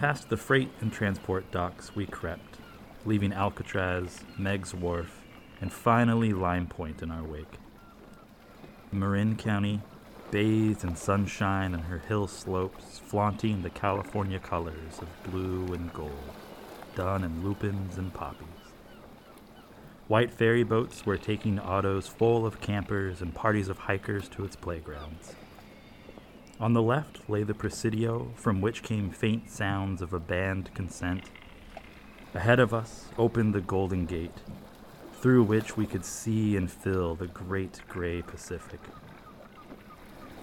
Past the freight and transport docks we crept, leaving Alcatraz, Meiggs' Wharf, and finally Lime Point in our wake. Marin County, bathed in sunshine on her hill slopes, flaunting the California colors of blue and gold, done in lupins and poppies. White ferry boats were taking autos full of campers and parties of hikers to its playgrounds. On the left lay the Presidio, from which came faint sounds of a band consent. Ahead of us opened the Golden Gate, through which we could see and feel the great gray Pacific.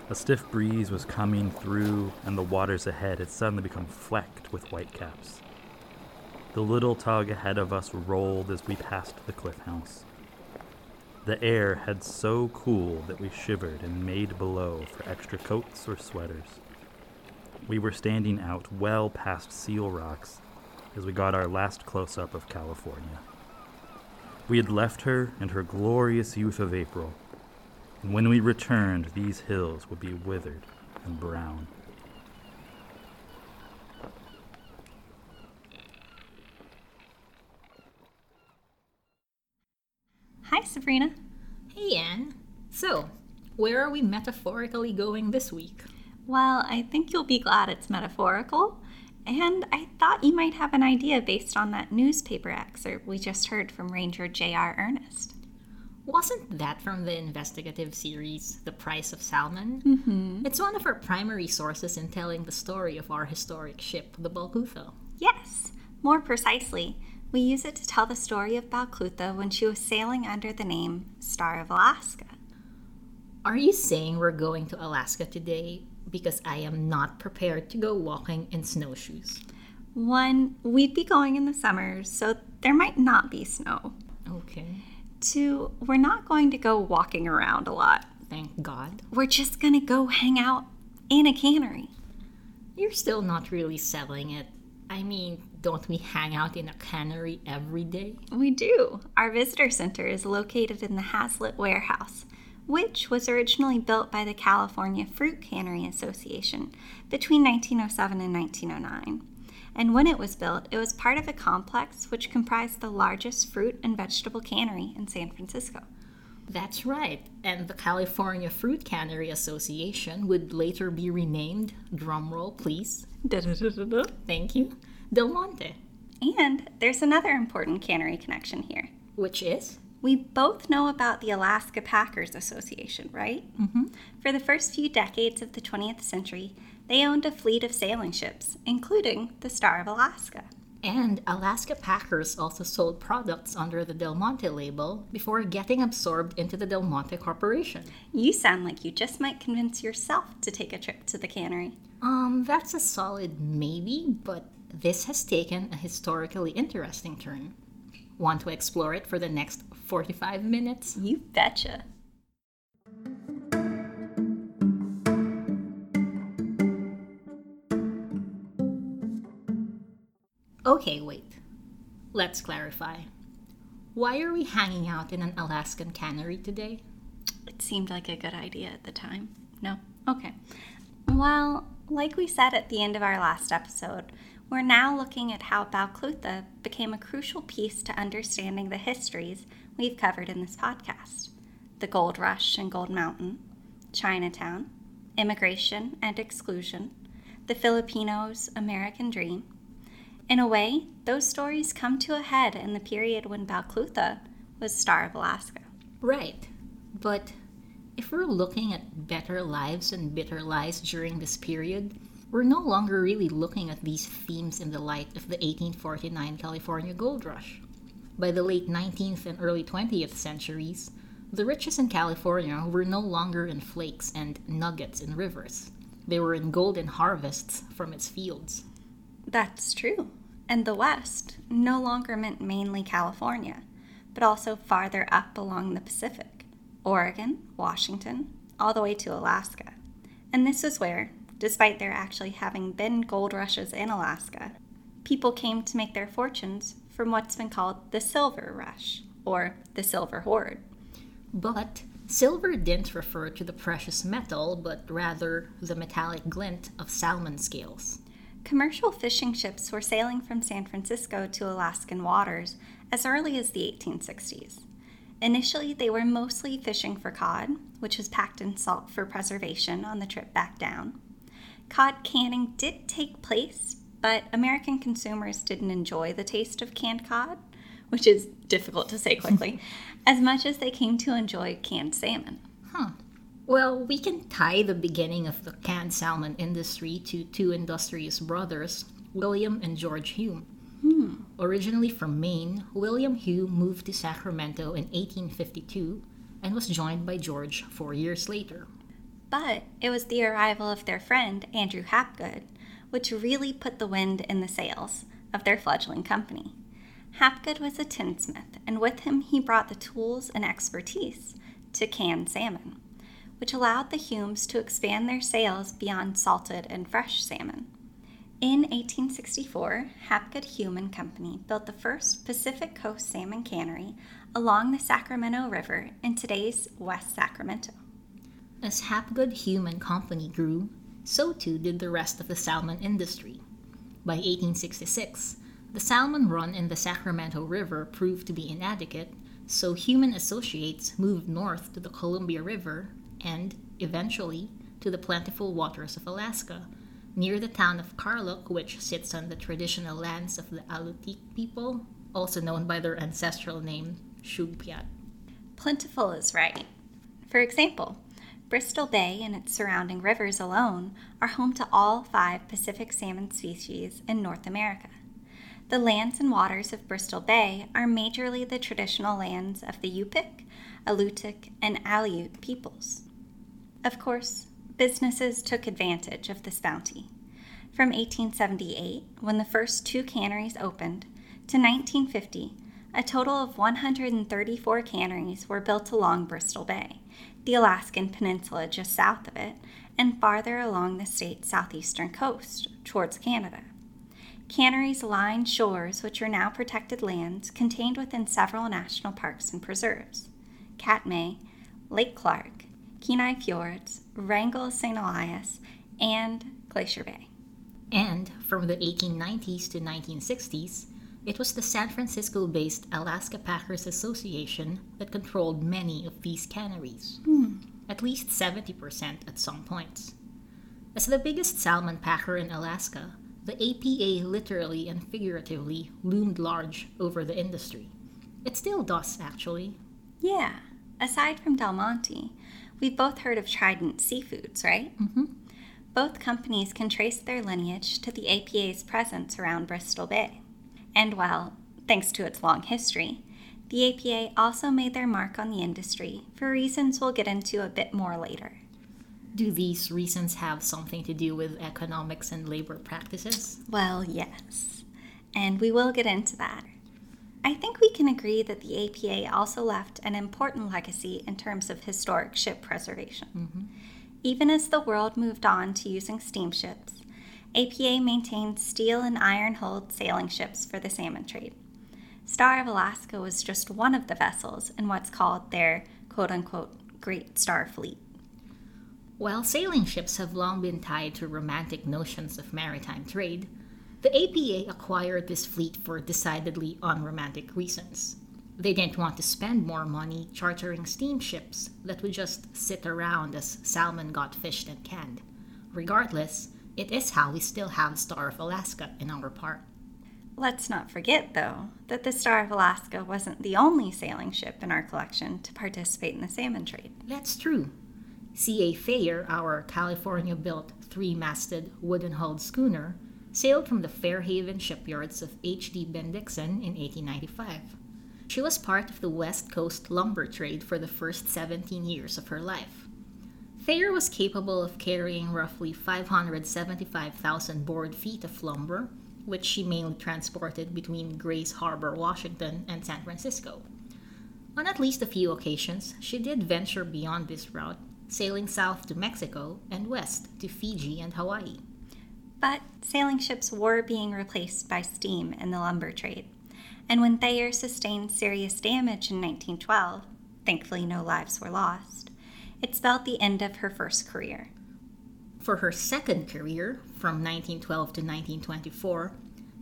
A stiff breeze was coming through, and the waters ahead had suddenly become flecked with whitecaps. The little tug ahead of us rolled as we passed the cliff house. The air had so cool that we shivered and made below for extra coats or sweaters. We were standing out well past Seal Rocks as we got our last close up of California. We had left her and her glorious youth of April and when we returned, these hills would be withered and brown. Hi, Sabrina. Anne. So, where are we metaphorically going this week? Well, I think you'll be glad it's metaphorical. And I thought you might have an idea based on that newspaper excerpt we just heard from Ranger J.R. Ernest. Wasn't that from the investigative series, The Price of Salmon? Mm-hmm. It's one of our primary sources in telling the story of our historic ship, the Balclutha. Yes, more precisely, we use it to tell the story of Balclutha when she was sailing under the name Star of Alaska. Are you saying we're going to Alaska today because I am not prepared to go walking in snowshoes? One, we'd be going in the summer, so there might not be snow. Okay. Two, we're not going to go walking around a lot. Thank God. We're just going to go hang out in a cannery. You're still not really selling it. I mean, don't we hang out in a cannery every day? We do. Our visitor center is located in the Haslett Warehouse, which was originally built by the California Fruit Cannery Association between 1907 and 1909 and when it was built, it was part of a complex which comprised the largest fruit and vegetable cannery in San Francisco. That's right, and the California Fruit Cannery Association would later be renamed, drumroll please. Thank you, Del Monte. And there's another important cannery connection here. Which is? We both know about the Alaska Packers Association, right? Mm-hmm. For the first few decades of the 20th century, they owned a fleet of sailing ships, including the Star of Alaska. And Alaska Packers also sold products under the Del Monte label before getting absorbed into the Del Monte Corporation. You sound like you just might convince yourself to take a trip to the cannery. Um, that's a solid maybe, but this has taken a historically interesting turn. Want to explore it for the next 45 minutes? You betcha. Okay, wait. Let's clarify. Why are we hanging out in an Alaskan cannery today? It seemed like a good idea at the time. No? Okay. Well, like we said at the end of our last episode, we're now looking at how Balclutha became a crucial piece to understanding the histories we've covered in this podcast the gold rush and Gold Mountain, Chinatown, immigration and exclusion, the Filipinos' American dream, in a way, those stories come to a head in the period when Balclutha was Star of Alaska. Right. But if we're looking at better lives and bitter lies during this period, we're no longer really looking at these themes in the light of the 1849 California gold rush. By the late 19th and early 20th centuries, the riches in California were no longer in flakes and nuggets in rivers. They were in golden harvests from its fields. That's true. And the West no longer meant mainly California, but also farther up along the Pacific Oregon, Washington, all the way to Alaska. And this is where, despite there actually having been gold rushes in Alaska, people came to make their fortunes from what's been called the Silver Rush, or the Silver Hoard. But silver didn't refer to the precious metal, but rather the metallic glint of salmon scales. commercial fishing ships were sailing from San Francisco to Alaskan waters as early as the 1860s. Initially, they were mostly fishing for cod, which was packed in salt for preservation on the trip back down. Cod canning did take place, but American consumers didn't enjoy the taste of canned cod, which is difficult to say quickly, as much as they came to enjoy canned salmon. Huh. Well, we can tie the beginning of the canned salmon industry to two industrious brothers, William and George Hume. Hmm. Originally from Maine, William Hume moved to Sacramento in 1852 and was joined by George four years later. But it was the arrival of their friend, Andrew Hapgood, which really put the wind in the sails of their fledgling company. Hapgood was a tinsmith, and with him he brought the tools and expertise to can salmon, which allowed the Humes to expand their sales beyond salted and fresh salmon. In 1864, Hapgood Hume and Company built the first Pacific Coast salmon cannery along the Sacramento River in today's West Sacramento. As Hapgood Hume and Company grew, so too did the rest of the salmon industry. By 1866, the salmon run in the Sacramento River proved to be inadequate, so Hume Associates moved north to the Columbia River and, eventually, to the plentiful waters of Alaska near the town of Karluk, which sits on the traditional lands of the Alutiiq people, also known by their ancestral name, Sugpiat. Plentiful is right. For example, Bristol Bay and its surrounding rivers alone are home to all five Pacific salmon species in North America. The lands and waters of Bristol Bay are majorly the traditional lands of the Yupik, Alutiiq, and Aleut peoples. Of course, businesses took advantage of this bounty. From 1878, when the first two canneries opened, to 1950, a total of 134 canneries were built along Bristol Bay, the Alaskan peninsula just south of it, and farther along the state's southeastern coast, towards Canada. Canneries lined shores which are now protected lands contained within several national parks and preserves Katmai, Lake Clark, Kenai Fjords, Wrangell St. Elias, and Glacier Bay. And from the 1890s to 1960s, it was the San Francisco based Alaska Packers Association that controlled many of these canneries, hmm. at least 70% at some points. As the biggest salmon packer in Alaska, the APA literally and figuratively loomed large over the industry. It still does, actually. Yeah. Aside from Del Monte, We've both heard of Trident Seafoods, right? Mm-hmm. Both companies can trace their lineage to the APA's presence around Bristol Bay. And while, thanks to its long history, the APA also made their mark on the industry for reasons we'll get into a bit more later. Do these reasons have something to do with economics and labor practices? Well, yes. And we will get into that. I think we can agree that the APA also left an important legacy in terms of historic ship preservation. Mm-hmm. Even as the world moved on to using steamships, APA maintained steel and iron hulled sailing ships for the salmon trade. Star of Alaska was just one of the vessels in what's called their quote unquote Great Star Fleet. While sailing ships have long been tied to romantic notions of maritime trade, the APA acquired this fleet for decidedly unromantic reasons. They didn't want to spend more money chartering steamships that would just sit around as salmon got fished and canned. Regardless, it is how we still have the Star of Alaska in our park. Let's not forget, though, that the Star of Alaska wasn't the only sailing ship in our collection to participate in the salmon trade. That's true. C.A. Thayer, our California built three masted wooden hulled schooner, sailed from the Fairhaven shipyards of H.D. Bendixsen in 1895. She was part of the West Coast lumber trade for the first 17 years of her life. Thayer was capable of carrying roughly 575,000 board feet of lumber, which she mainly transported between Grays Harbor, Washington, and San Francisco. On at least a few occasions, she did venture beyond this route, sailing south to Mexico and west to Fiji and Hawaii. But sailing ships were being replaced by steam in the lumber trade. And when Thayer sustained serious damage in 1912, thankfully no lives were lost, it about the end of her first career. For her second career, from 1912 to 1924,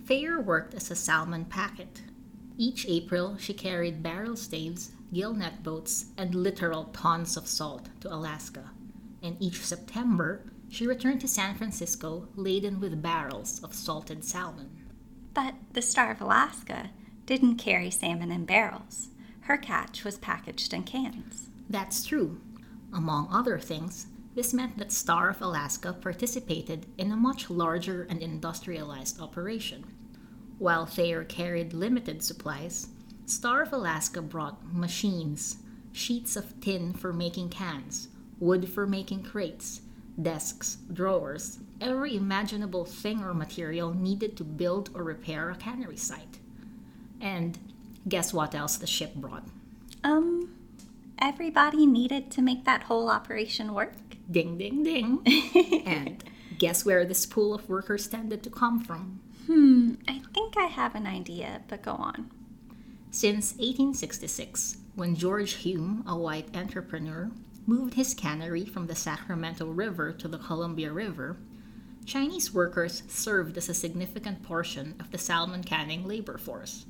Thayer worked as a salmon packet. Each April, she carried barrel staves, gill net boats, and literal tons of salt to Alaska. And each September, she returned to San Francisco laden with barrels of salted salmon. But the Star of Alaska didn't carry salmon in barrels. Her catch was packaged in cans. That's true. Among other things, this meant that Star of Alaska participated in a much larger and industrialized operation. While Thayer carried limited supplies, Star of Alaska brought machines, sheets of tin for making cans, wood for making crates, desks, drawers, every imaginable thing or material needed to build or repair a cannery site. And guess what else the ship brought? Um, everybody needed to make that whole operation work. Ding, ding, ding. and guess where this pool of workers tended to come from? Hmm, I think I have an idea, but go on. Since 1866, when George Hume, a white entrepreneur, moved his cannery from the Sacramento River to the Columbia River, Chinese workers served as a significant portion of the salmon canning labor force.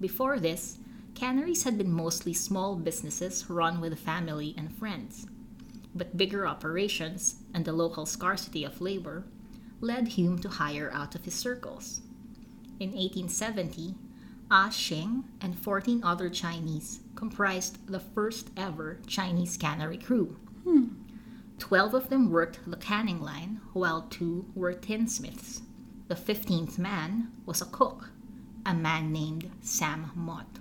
Before this, canneries had been mostly small businesses run with family and friends. But bigger operations and the local scarcity of labor led Hume to hire out of his circles. In 1870, Ah Shing and 14 other Chinese comprised the first ever Chinese cannery crew. Hmm. Twelve of them worked the canning line, while two were tinsmiths. The fifteenth man was a cook, a man named Sam Mott.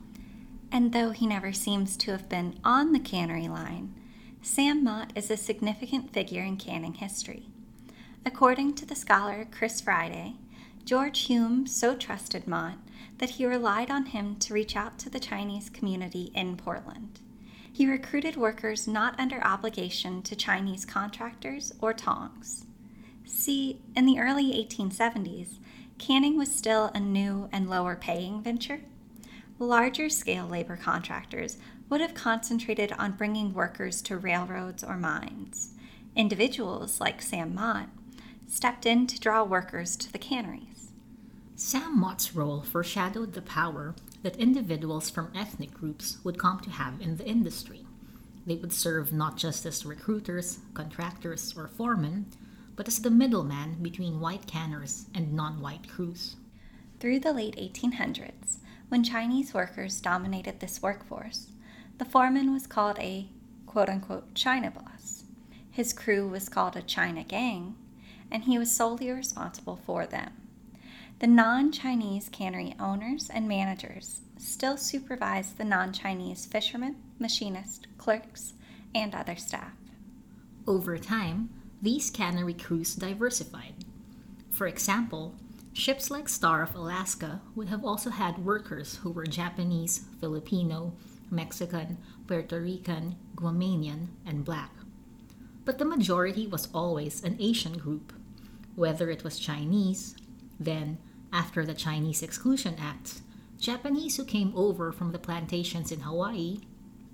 And though he never seems to have been on the cannery line, Sam Mott is a significant figure in canning history. According to the scholar Chris Friday, George Hume so trusted Mott that he relied on him to reach out to the Chinese community in Portland. He recruited workers not under obligation to Chinese contractors or tongs. See, in the early 1870s, canning was still a new and lower paying venture. Larger scale labor contractors would have concentrated on bringing workers to railroads or mines. Individuals like Sam Mott stepped in to draw workers to the canneries. Sam Mott's role foreshadowed the power that individuals from ethnic groups would come to have in the industry. They would serve not just as recruiters, contractors, or foremen, but as the middleman between white canners and non white crews. Through the late 1800s, when Chinese workers dominated this workforce, the foreman was called a quote unquote China boss. His crew was called a China gang, and he was solely responsible for them. The non Chinese cannery owners and managers still supervise the non Chinese fishermen, machinists, clerks, and other staff. Over time, these cannery crews diversified. For example, ships like Star of Alaska would have also had workers who were Japanese, Filipino, Mexican, Puerto Rican, Guamanian, and black. But the majority was always an Asian group, whether it was Chinese, then after the Chinese Exclusion Act, Japanese who came over from the plantations in Hawaii,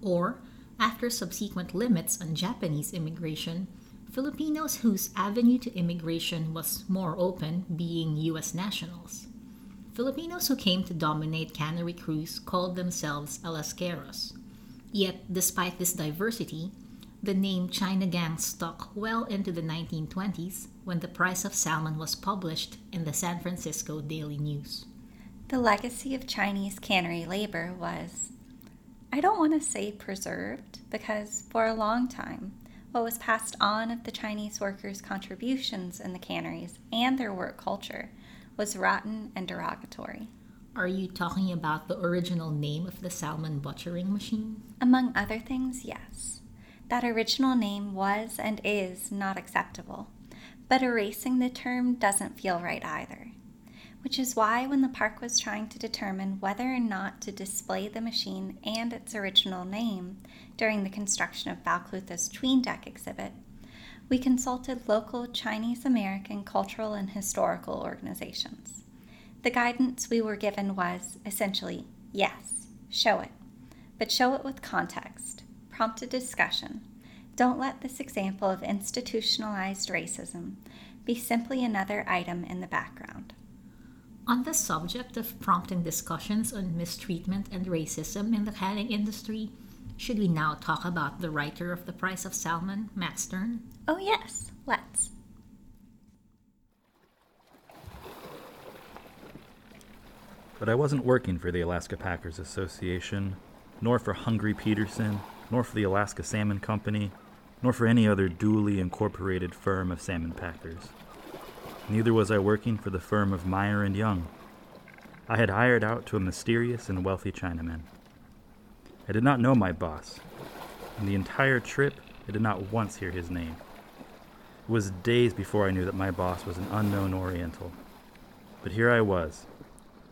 or after subsequent limits on Japanese immigration, Filipinos whose avenue to immigration was more open, being U.S. nationals. Filipinos who came to dominate cannery crews called themselves Alasqueros. Yet, despite this diversity, the name China Gang stuck well into the 1920s when the price of salmon was published in the San Francisco Daily News. The legacy of Chinese cannery labor was, I don't want to say preserved, because for a long time, what was passed on of the Chinese workers' contributions in the canneries and their work culture was rotten and derogatory. Are you talking about the original name of the salmon butchering machine? Among other things, yes. That original name was and is not acceptable, but erasing the term doesn't feel right either. Which is why, when the park was trying to determine whether or not to display the machine and its original name during the construction of Balclutha's Tween Deck exhibit, we consulted local Chinese American cultural and historical organizations. The guidance we were given was essentially yes, show it, but show it with context prompt a discussion. Don't let this example of institutionalized racism be simply another item in the background. On the subject of prompting discussions on mistreatment and racism in the canning industry, should we now talk about the writer of The Price of Salmon, Max Stern? Oh, yes, let's. But I wasn't working for the Alaska Packers Association, nor for Hungry Peterson, nor for the Alaska Salmon Company, nor for any other duly incorporated firm of salmon packers. Neither was I working for the firm of Mayer and Young. I had hired out to a mysterious and wealthy Chinaman. I did not know my boss. In the entire trip, I did not once hear his name. It was days before I knew that my boss was an unknown Oriental. But here I was,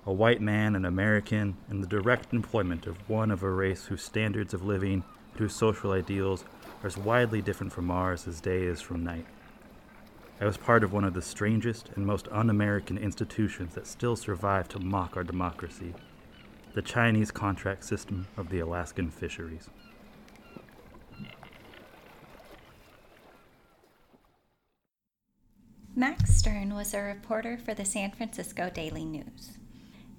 a white man, an American, in the direct employment of one of a race whose standards of living and whose social ideals are as widely different from ours as day is from night. I was part of one of the strangest and most un American institutions that still survive to mock our democracy the Chinese contract system of the Alaskan fisheries. Max Stern was a reporter for the San Francisco Daily News.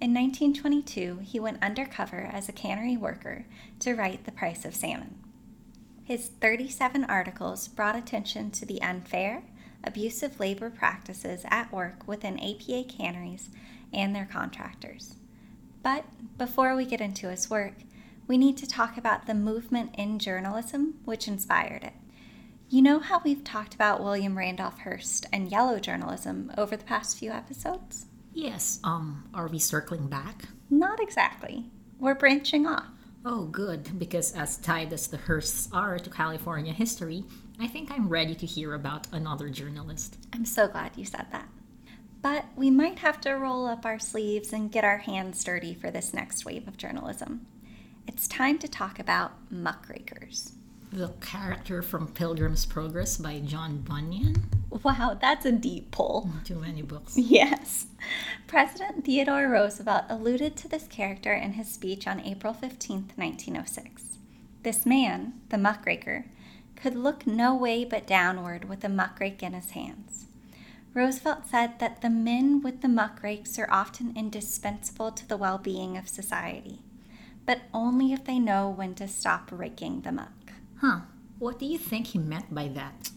In 1922, he went undercover as a cannery worker to write The Price of Salmon. His 37 articles brought attention to the unfair, abusive labor practices at work within APA canneries and their contractors. But before we get into his work, we need to talk about the movement in journalism which inspired it. You know how we've talked about William Randolph Hearst and yellow journalism over the past few episodes? Yes, um, are we circling back? Not exactly. We're branching off. Oh, good, because as tied as the Hearsts are to California history, I think I'm ready to hear about another journalist. I'm so glad you said that. But we might have to roll up our sleeves and get our hands dirty for this next wave of journalism. It's time to talk about muckrakers. The character from Pilgrim's Progress by John Bunyan? Wow, that's a deep pull. Too many books. Yes. President Theodore Roosevelt alluded to this character in his speech on April 15, 1906. This man, the muckraker, could look no way but downward with a muckrake in his hands. Roosevelt said that the men with the muckrakes are often indispensable to the well being of society, but only if they know when to stop raking the muck. Huh. What do you think he meant by that?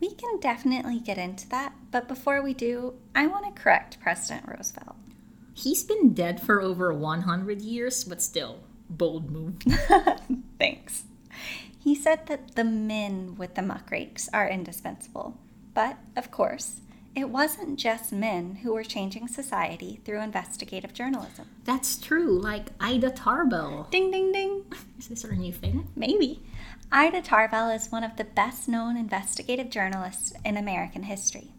We can definitely get into that, but before we do, I want to correct President Roosevelt. He's been dead for over 100 years, but still, bold move. Thanks. He said that the men with the muckrakes are indispensable. But, of course, it wasn't just men who were changing society through investigative journalism. That's true, like Ida Tarbell. Ding, ding, ding. Is this her new thing? Maybe. Ida Tarbell is one of the best known investigative journalists in American history.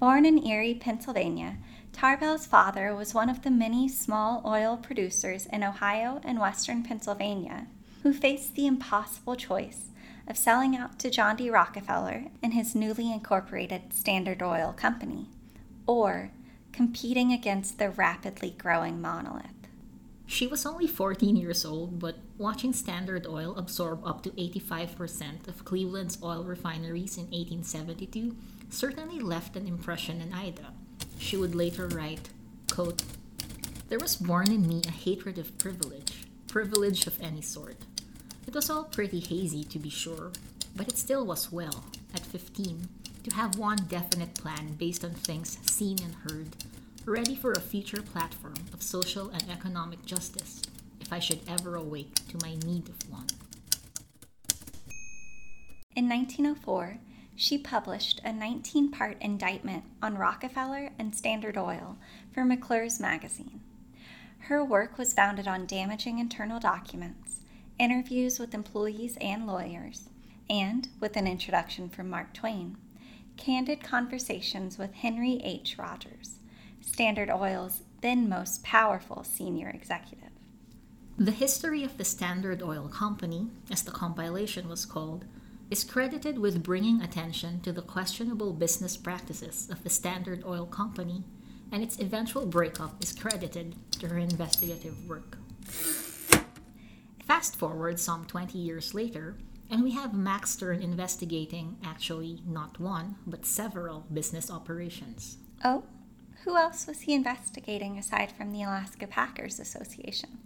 Born in Erie, Pennsylvania, Tarbell's father was one of the many small oil producers in Ohio and western Pennsylvania who faced the impossible choice of selling out to John D. Rockefeller and his newly incorporated Standard Oil Company, or competing against the rapidly growing monolith. She was only 14 years old, but watching Standard Oil absorb up to 85% of Cleveland's oil refineries in 1872 certainly left an impression in Ida. She would later write, quote, There was born in me a hatred of privilege, privilege of any sort. It was all pretty hazy, to be sure, but it still was well, at 15, to have one definite plan based on things seen and heard, ready for a future platform of social and economic justice, if I should ever awake to my need of one. In 1904, she published a 19 part indictment on Rockefeller and Standard Oil for McClure's magazine. Her work was founded on damaging internal documents, interviews with employees and lawyers, and, with an introduction from Mark Twain, candid conversations with Henry H. Rogers, Standard Oil's then most powerful senior executive. The history of the Standard Oil Company, as the compilation was called, is credited with bringing attention to the questionable business practices of the Standard Oil Company, and its eventual breakup is credited to her investigative work. Fast forward some 20 years later, And we have Max Stern investigating actually not one, but several business operations. Oh, who else was he investigating aside from the Alaska Packers Association?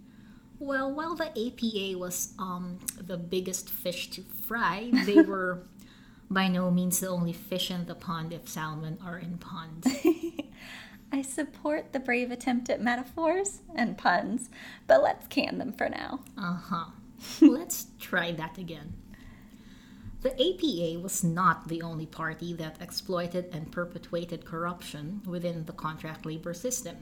Well, while the APA was um, the biggest fish to fry, they were by no means the only fish in the pond if salmon are in ponds. I support the brave attempt at metaphors and puns, but let's can them for now. Uh huh. Let's try that again. The APA was not the only party that exploited and perpetuated corruption within the contract labor system.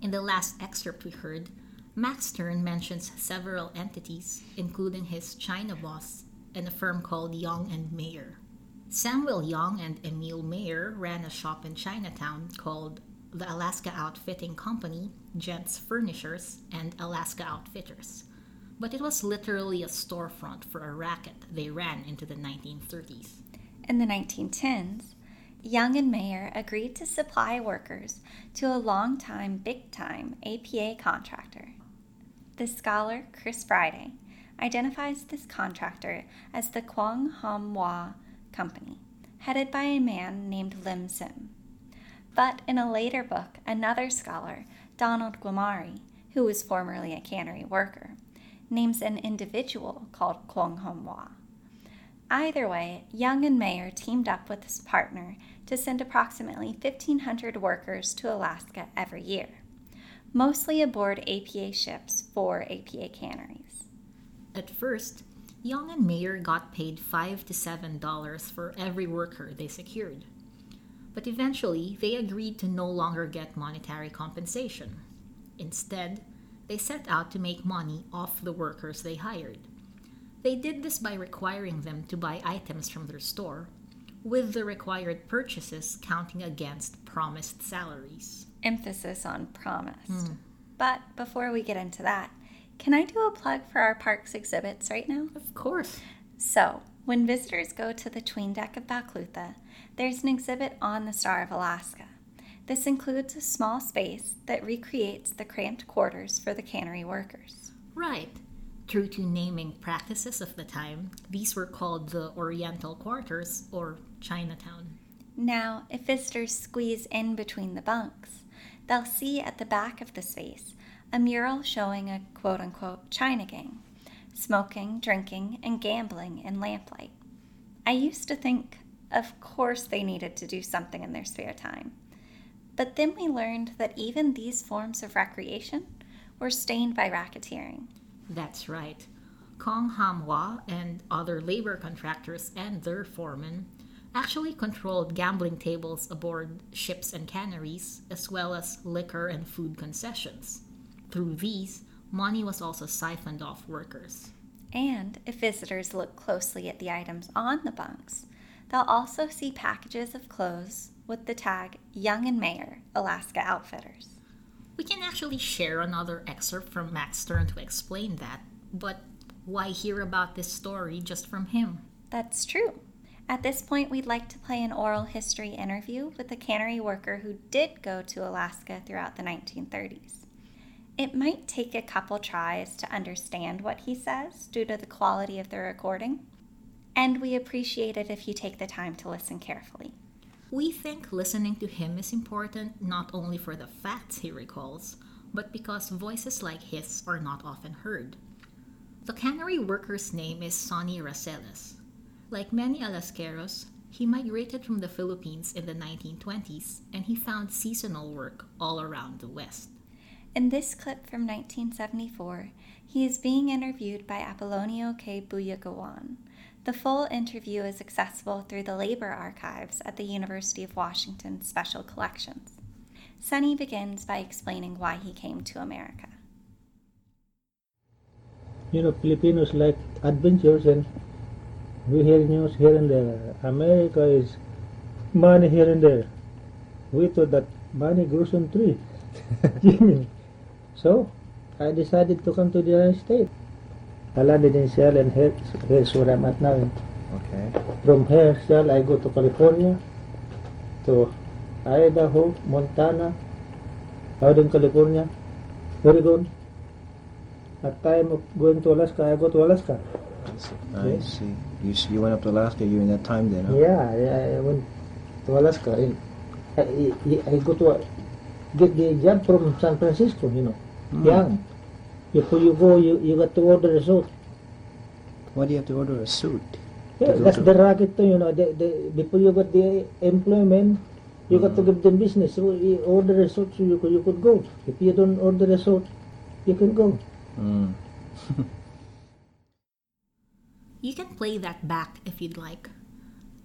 In the last excerpt we heard, Max Stern mentions several entities, including his China boss and a firm called Young and Mayer. Samuel Young and Emil Mayer ran a shop in Chinatown called the Alaska Outfitting Company, Gents Furnishers, and Alaska Outfitters but it was literally a storefront for a racket they ran into the 1930s. In the 1910s, Young and Mayer agreed to supply workers to a long-time, big time APA contractor. The scholar Chris Friday identifies this contractor as the Quang Ham Wah Company, headed by a man named Lim Sim. But in a later book, another scholar, Donald Guimary, who was formerly a cannery worker, names an individual called Kwong Hom Wah. Either way, Young and Mayer teamed up with his partner to send approximately 1,500 workers to Alaska every year, mostly aboard APA ships for APA canneries. At first, Young and Mayer got paid 5 to $7 for every worker they secured. But eventually, they agreed to no longer get monetary compensation. Instead, they set out to make money off the workers they hired. They did this by requiring them to buy items from their store, with the required purchases counting against promised salaries. Emphasis on promised. Mm. But before we get into that, can I do a plug for our park's exhibits right now? Of course. So, when visitors go to the tween deck of Balclutha, there's an exhibit on the Star of Alaska. This includes a small space that recreates the cramped quarters for the cannery workers. Right. True to naming practices of the time, these were called the Oriental Quarters or Chinatown. Now, if visitors squeeze in between the bunks, they'll see at the back of the space a mural showing a quote unquote China gang, smoking, drinking, and gambling in lamplight. I used to think, of course, they needed to do something in their spare time. But then we learned that even these forms of recreation were stained by racketeering. That's right. Kong Hamwa and other labor contractors and their foremen actually controlled gambling tables aboard ships and canneries, as well as liquor and food concessions. Through these, money was also siphoned off workers. And if visitors look closely at the items on the bunks, they'll also see packages of clothes with the tag Young and Mayer, Alaska Outfitters. We can actually share another excerpt from Max Stern to explain that, but why hear about this story just from him? That's true. At this point, we'd like to play an oral history interview with a cannery worker who did go to Alaska throughout the 1930s. It might take a couple tries to understand what he says due to the quality of the recording, and we appreciate it if you take the time to listen carefully. We think listening to him is important not only for the facts he recalls, but because voices like his are not often heard. The cannery worker's name is Sonny Rosales. Like many Alaskeros, he migrated from the Philippines in the 1920s and he found seasonal work all around the West. In this clip from 1974, he is being interviewed by Apollonio K. Buyagawan, the full interview is accessible through the Labor Archives at the University of Washington Special Collections. Sonny begins by explaining why he came to America. You know, Filipinos like adventures and we hear news here and there. America is money here and there. We thought that money grows on tree. so I decided to come to the United States. I landed in Seattle and here, here's where I'm at now. Okay. From here, Seattle, I go to California, to Idaho, Montana, Southern California, Oregon. At time of going to Alaska, I go to Alaska. I Yes. see. You you went up to Alaska during that time then, huh? Yeah, I, I went to Alaska. I, I, I I go to get the job from San Francisco, you know. Young. Before you go, you, you got to order a suit. Why do you have to order a suit? Yeah, that's the racket too, you know. The, the, before you got the employment, you got to give them business. So you order a suit so you could, you could go. If you don't order a suit, you can go. Mm. You can play that back if you'd like.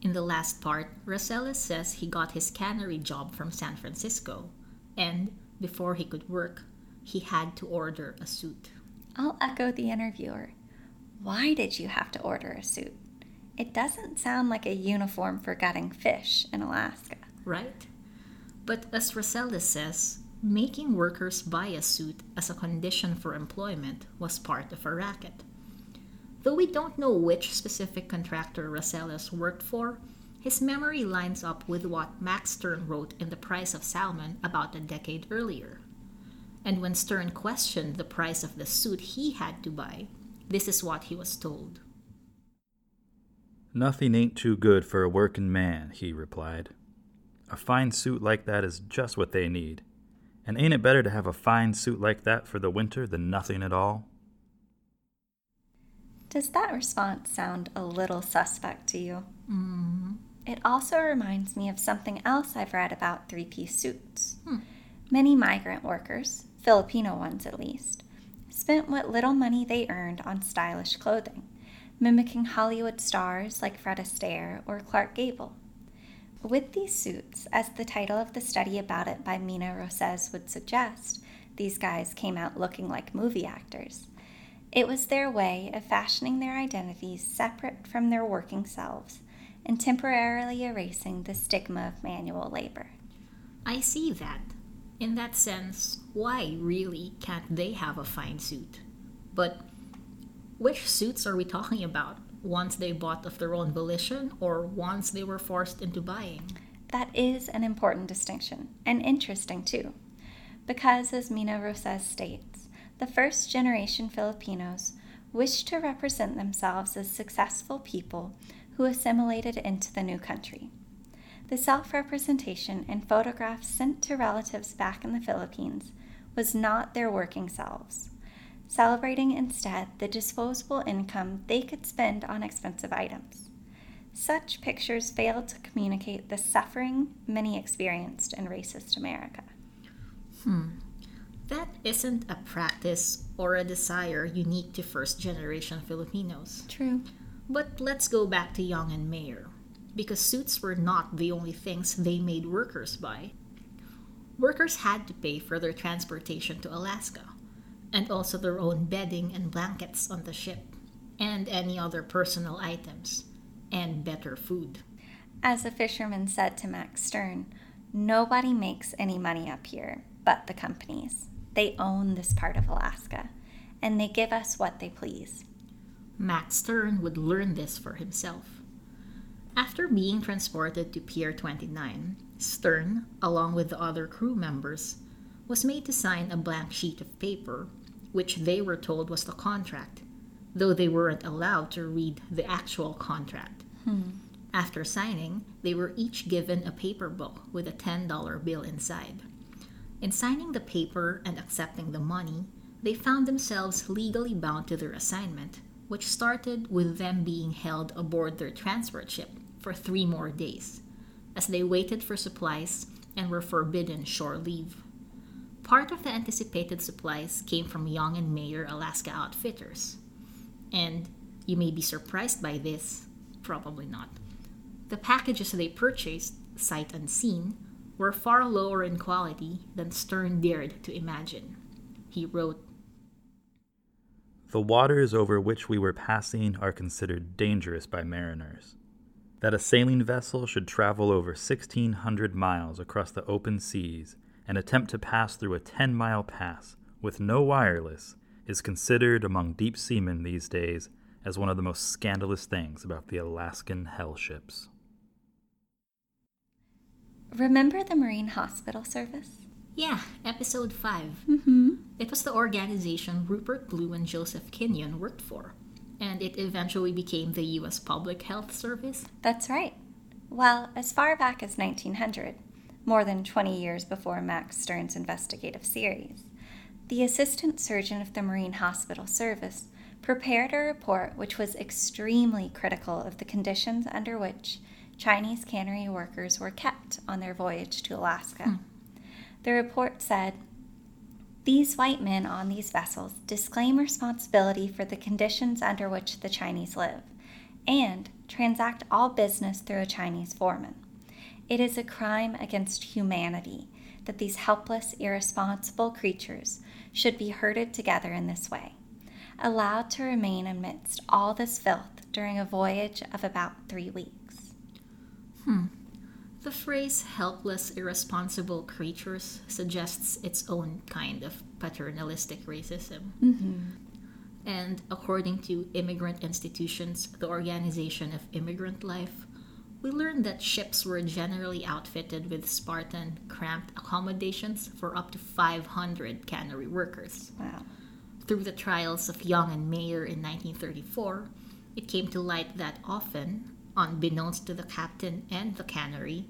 In the last part, Rosales says he got his cannery job from San Francisco, and before he could work, he had to order a suit. I'll echo the interviewer. Why did you have to order a suit? It doesn't sound like a uniform for gutting fish in Alaska. right? But as Rosales says, making workers buy a suit as a condition for employment was part of a racket. Though we don't know which specific contractor Rosales worked for, his memory lines up with what Max Stern wrote in The Price of Salmon about a decade earlier. And when Stern questioned the price of the suit he had to buy, this is what he was told. Nothing ain't too good for a working man, he replied. A fine suit like that is just what they need. And ain't it better to have a fine suit like that for the winter than nothing at all? Does that response sound a little suspect to you? Mm-hmm. It also reminds me of something else I've read about three piece suits. Hmm. Many migrant workers, Filipino ones at least, spent what little money they earned on stylish clothing, mimicking Hollywood stars like Fred Astaire or Clark Gable. With these suits, as the title of the study about it by Mina Roces would suggest, these guys came out looking like movie actors. It was their way of fashioning their identities separate from their working selves and temporarily erasing the stigma of manual labor. I see that. In that sense, why really can't they have a fine suit? But which suits are we talking about? Ones they bought of their own volition or ones they were forced into buying? That is an important distinction, and interesting too, because as Mina Roces states, the first generation Filipinos wished to represent themselves as successful people who assimilated into the new country. The self representation in photographs sent to relatives back in the Philippines was not their working selves, celebrating instead the disposable income they could spend on expensive items. Such pictures failed to communicate the suffering many experienced in racist America. Hmm. That isn't a practice or a desire unique to first generation Filipinos. True. But let's go back to Young and Mayer, because suits were not the only things they made workers buy. Workers had to pay for their transportation to Alaska, and also their own bedding and blankets on the ship, and any other personal items, and better food. As a fisherman said to Max Stern, nobody makes any money up here but the companies. They own this part of Alaska, and they give us what they please. Max Stern would learn this for himself. After being transported to Pier 29, Stern, along with the other crew members, was made to sign a blank sheet of paper, which they were told was the contract, though they weren't allowed to read the actual contract. Hmm. After signing, they were each given a paper book with a $10 bill inside. In signing the paper and accepting the money, they found themselves legally bound to their assignment, which started with them being held aboard their transport ship for three more days, as they waited for supplies and were forbidden shore leave. Part of the anticipated supplies came from Young and Mayer Alaska Outfitters. And you may be surprised by this, probably not. The packages they purchased, sight unseen, were far lower in quality than Stern dared to imagine. He wrote, The waters over which we were passing are considered dangerous by mariners. That a sailing vessel should travel over 1,600 miles across the open seas and attempt to pass through a 10 mile pass with no wireless is considered among deep seamen these days as one of the most scandalous things about the Alaskan hell ships. Remember the Marine Hospital Service? Yeah, episode 5. Mm-hmm. It was the organization Rupert Blue and Joseph Kinyoun worked for, And it eventually became the US Public Health Service? That's right. Well, as far back as 1900, more than 20 years before Max Stern's investigative series, the assistant surgeon of the Marine Hospital Service prepared a report which was extremely critical of the conditions under which Chinese cannery workers were kept on their voyage to Alaska. Hmm. The report said These white men on these vessels disclaim responsibility for the conditions under which the Chinese live and transact all business through a Chinese foreman. It is a crime against humanity that these helpless, irresponsible creatures should be herded together in this way allowed to remain amidst all this filth during a voyage of about three weeks. The phrase helpless, irresponsible creatures suggests its own kind of paternalistic racism. Mm-hmm. And according to Immigrant Institutions, the Organization of Immigrant Life, we learned that ships were generally outfitted with Spartan, cramped accommodations for up to 500 cannery workers. Wow. Through the trials of Young and Mayer in 1934, it came to light that often, unbeknownst to the captain and the cannery,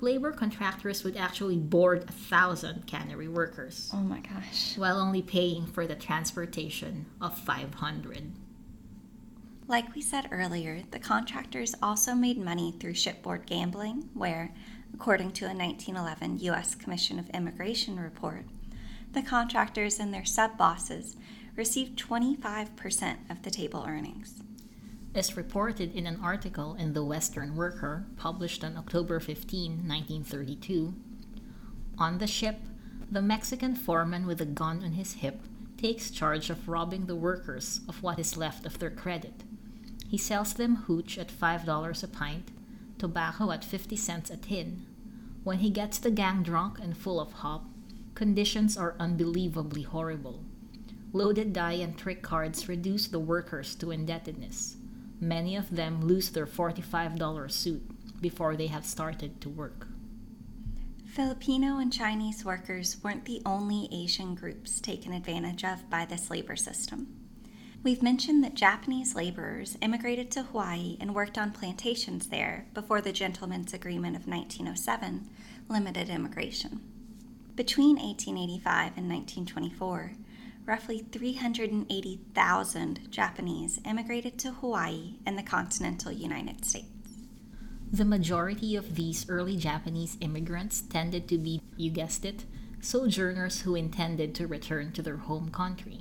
labor contractors would actually board a thousand cannery workers. Oh my gosh. While only paying for the transportation of 500. Like we said earlier, the contractors also made money through shipboard gambling, where, according to a 1911 U.S. Commission of Immigration report, the contractors and their sub bosses received 25% of the table earnings. As reported in an article in The Western Worker published on October 15, 1932, on the ship, the Mexican foreman with a gun on his hip takes charge of robbing the workers of what is left of their credit. He sells them hooch at $5 a pint, tobacco at 50 cents a tin. When he gets the gang drunk and full of hop, conditions are unbelievably horrible. Loaded die and trick cards reduce the workers to indebtedness. Many of them lose their $45 suit before they have started to work. Filipino and Chinese workers weren't the only Asian groups taken advantage of by this labor system. We've mentioned that Japanese laborers immigrated to Hawaii and worked on plantations there before the Gentlemen's Agreement of 1907 limited immigration. Between 1885 and 1924, roughly 380,000 Japanese immigrated to Hawaii and the continental United States. The majority of these early Japanese immigrants tended to be, you guessed it, sojourners who intended to return to their home country.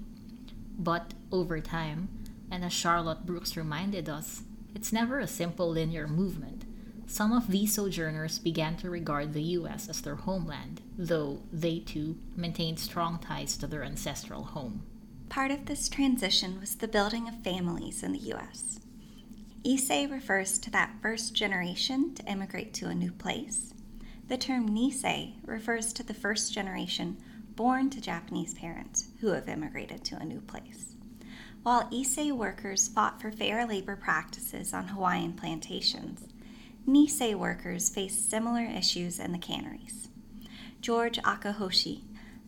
But over time, and as Charlotte Brooks reminded us, it's never a simple linear movement. Some of these sojourners began to regard the US as their homeland, though they too maintained strong ties to their ancestral home. Part of this transition was the building of families in the US. Issei refers to that first generation to immigrate to a new place. The term Nisei refers to the first generation born to Japanese parents who have immigrated to a new place. While Issei workers fought for fair labor practices on Hawaiian plantations, Nisei workers faced similar issues in the canneries. George Akahoshi,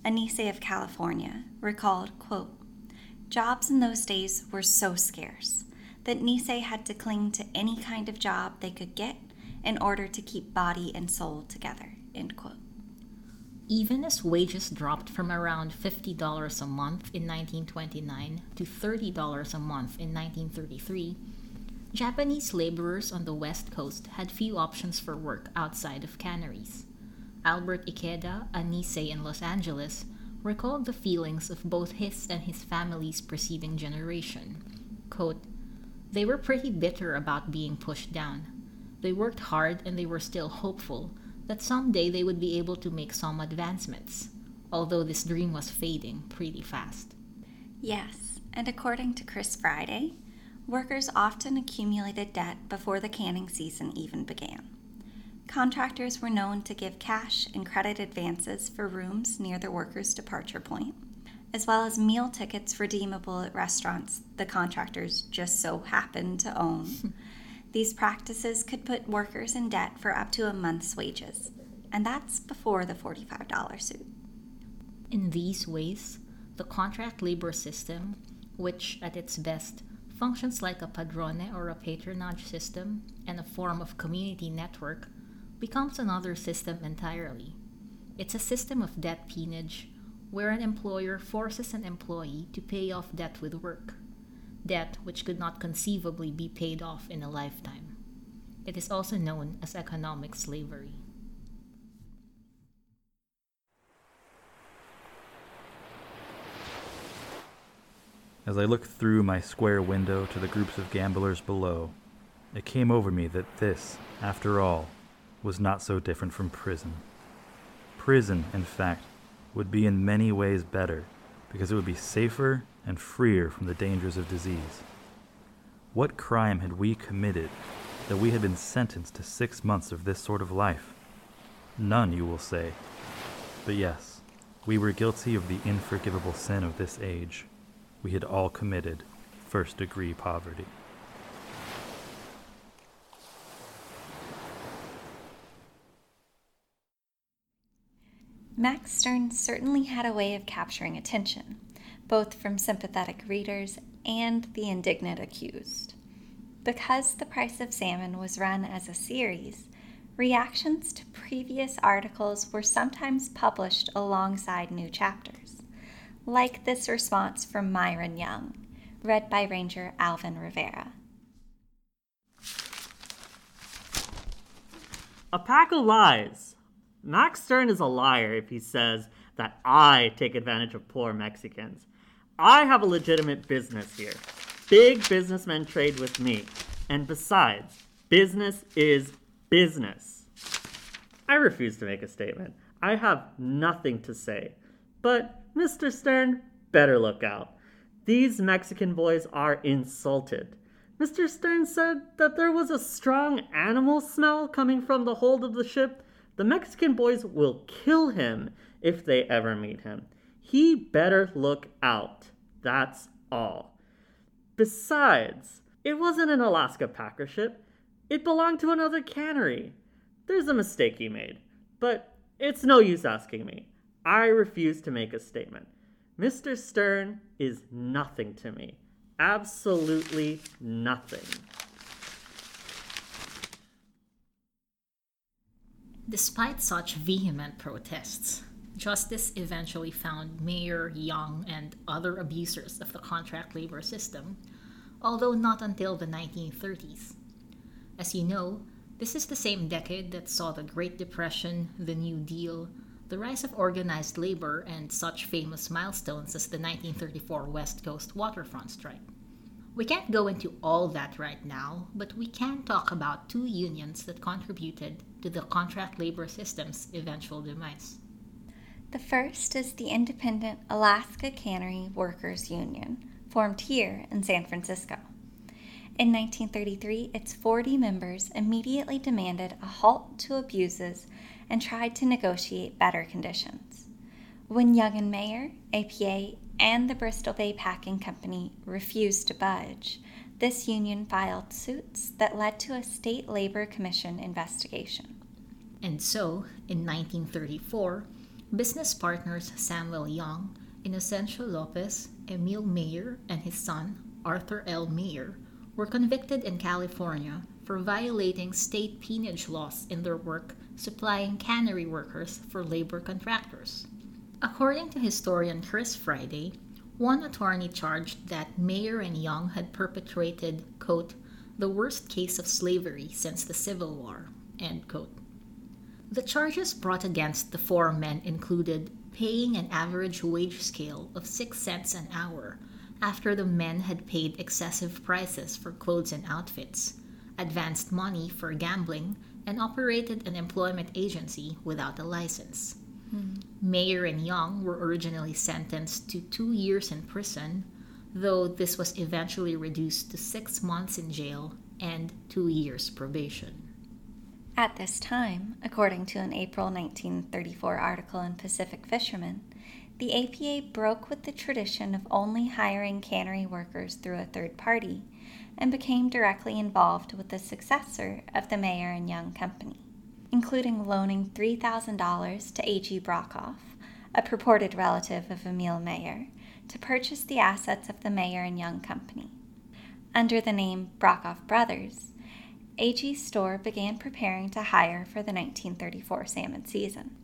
a Nisei of California, recalled, quote, Jobs in those days were so scarce that Nisei had to cling to any kind of job they could get in order to keep body and soul together, end quote. Even as wages dropped from around $50 a month in 1929 to $30 a month in 1933, Japanese laborers on the West Coast had few options for work outside of canneries. Albert Ikeda, a Nisei in Los Angeles, recalled the feelings of both his and his family's preceding generation. Quote, they were pretty bitter about being pushed down. They worked hard and they were still hopeful that someday they would be able to make some advancements, although this dream was fading pretty fast. Yes, and according to Chris Friday, workers often accumulated debt before the canning season even began. Contractors were known to give cash and credit advances for rooms near the workers' departure point, as well as meal tickets redeemable at restaurants the contractors just so happened to own. These practices could put workers in debt for up to a month's wages, and that's before the $45 suit. In these ways, the contract labor system, which at its best functions like a padrone or a patronage system and a form of community network, becomes another system entirely. It's a system of debt peonage where an employer forces an employee to pay off debt with work, debt which could not conceivably be paid off in a lifetime. It is also known as economic slavery. As I looked through my square window to the groups of gamblers below, it came over me that this, after all, was not so different from prison. Prison, in fact, would be in many ways better because it would be safer and freer from the dangers of disease. What crime had we committed that we had been sentenced to six months of this sort of life? None, you will say. But yes, we were guilty of the unforgivable sin of this age we had all committed first degree poverty. Max Stern certainly had a way of capturing attention, both from sympathetic readers and the indignant accused. Because The Price of Salmon was run as a series, reactions to previous articles were sometimes published alongside new chapters like this response from Myron Young, read by Ranger Alvin Rivera. A pack of lies. Max Stern is a liar if he says that I take advantage of poor Mexicans. I have a legitimate business here. Big businessmen trade with me. And besides, business is business. I refuse to make a statement. I have nothing to say. But Mr. Stern, better look out. These Mexican boys are insulted. Mr. Stern said that there was a strong animal smell coming from the hold of the ship. The Mexican boys will kill him if they ever meet him. He better look out. That's all. Besides, it wasn't an Alaska Packer ship. It belonged to another cannery. There's a mistake he made, but it's no use asking me. I refuse to make a statement. Mr. Stern is nothing to me. Absolutely nothing. Despite such vehement protests, justice eventually found Mayer Young and other abusers of the contract labor system, although not until the 1930s. As you know, this is the same decade that saw the Great Depression, the New Deal, the rise of organized labor, and such famous milestones as the 1934 West Coast waterfront strike. We can't go into all that right now, but we can talk about two unions that contributed to the contract labor system's eventual demise. The first is the Independent Alaska Cannery Workers Union, formed here in San Francisco. In 1933, its 40 members immediately demanded a halt to abuses and tried to negotiate better conditions. When Young and Mayer, APA, and the Bristol Bay Packing Company refused to budge, this union filed suits that led to a state labor commission investigation. And so, in 1934, business partners Samuel Young, Inocencio Lopez, Emil Mayer, and his son, Arthur L. Mayer, were convicted in California for violating state peonage laws in their work supplying cannery workers for labor contractors. According to historian Chris Friday, one attorney charged that Mayer and Young had perpetrated, quote, the worst case of slavery since the Civil War, end quote. The charges brought against the four men included paying an average wage scale of 6 cents an hour after the men had paid excessive prices for clothes and outfits, advanced money for gambling, and operated an employment agency without a license. Mm. Mayer and Young were originally sentenced to two years in prison, though this was eventually reduced to six months in jail and two years probation. At this time, according to an April 1934 article in Pacific Fisherman, the APA broke with the tradition of only hiring cannery workers through a third party and became directly involved with the successor of the Mayer and Young Company, including loaning $3,000 to A.G. Brockhoff, a purported relative of Emil Mayer, to purchase the assets of the Mayer and Young Company. Under the name Brockhoff Brothers, AG's store began preparing to hire for the 1934 salmon season.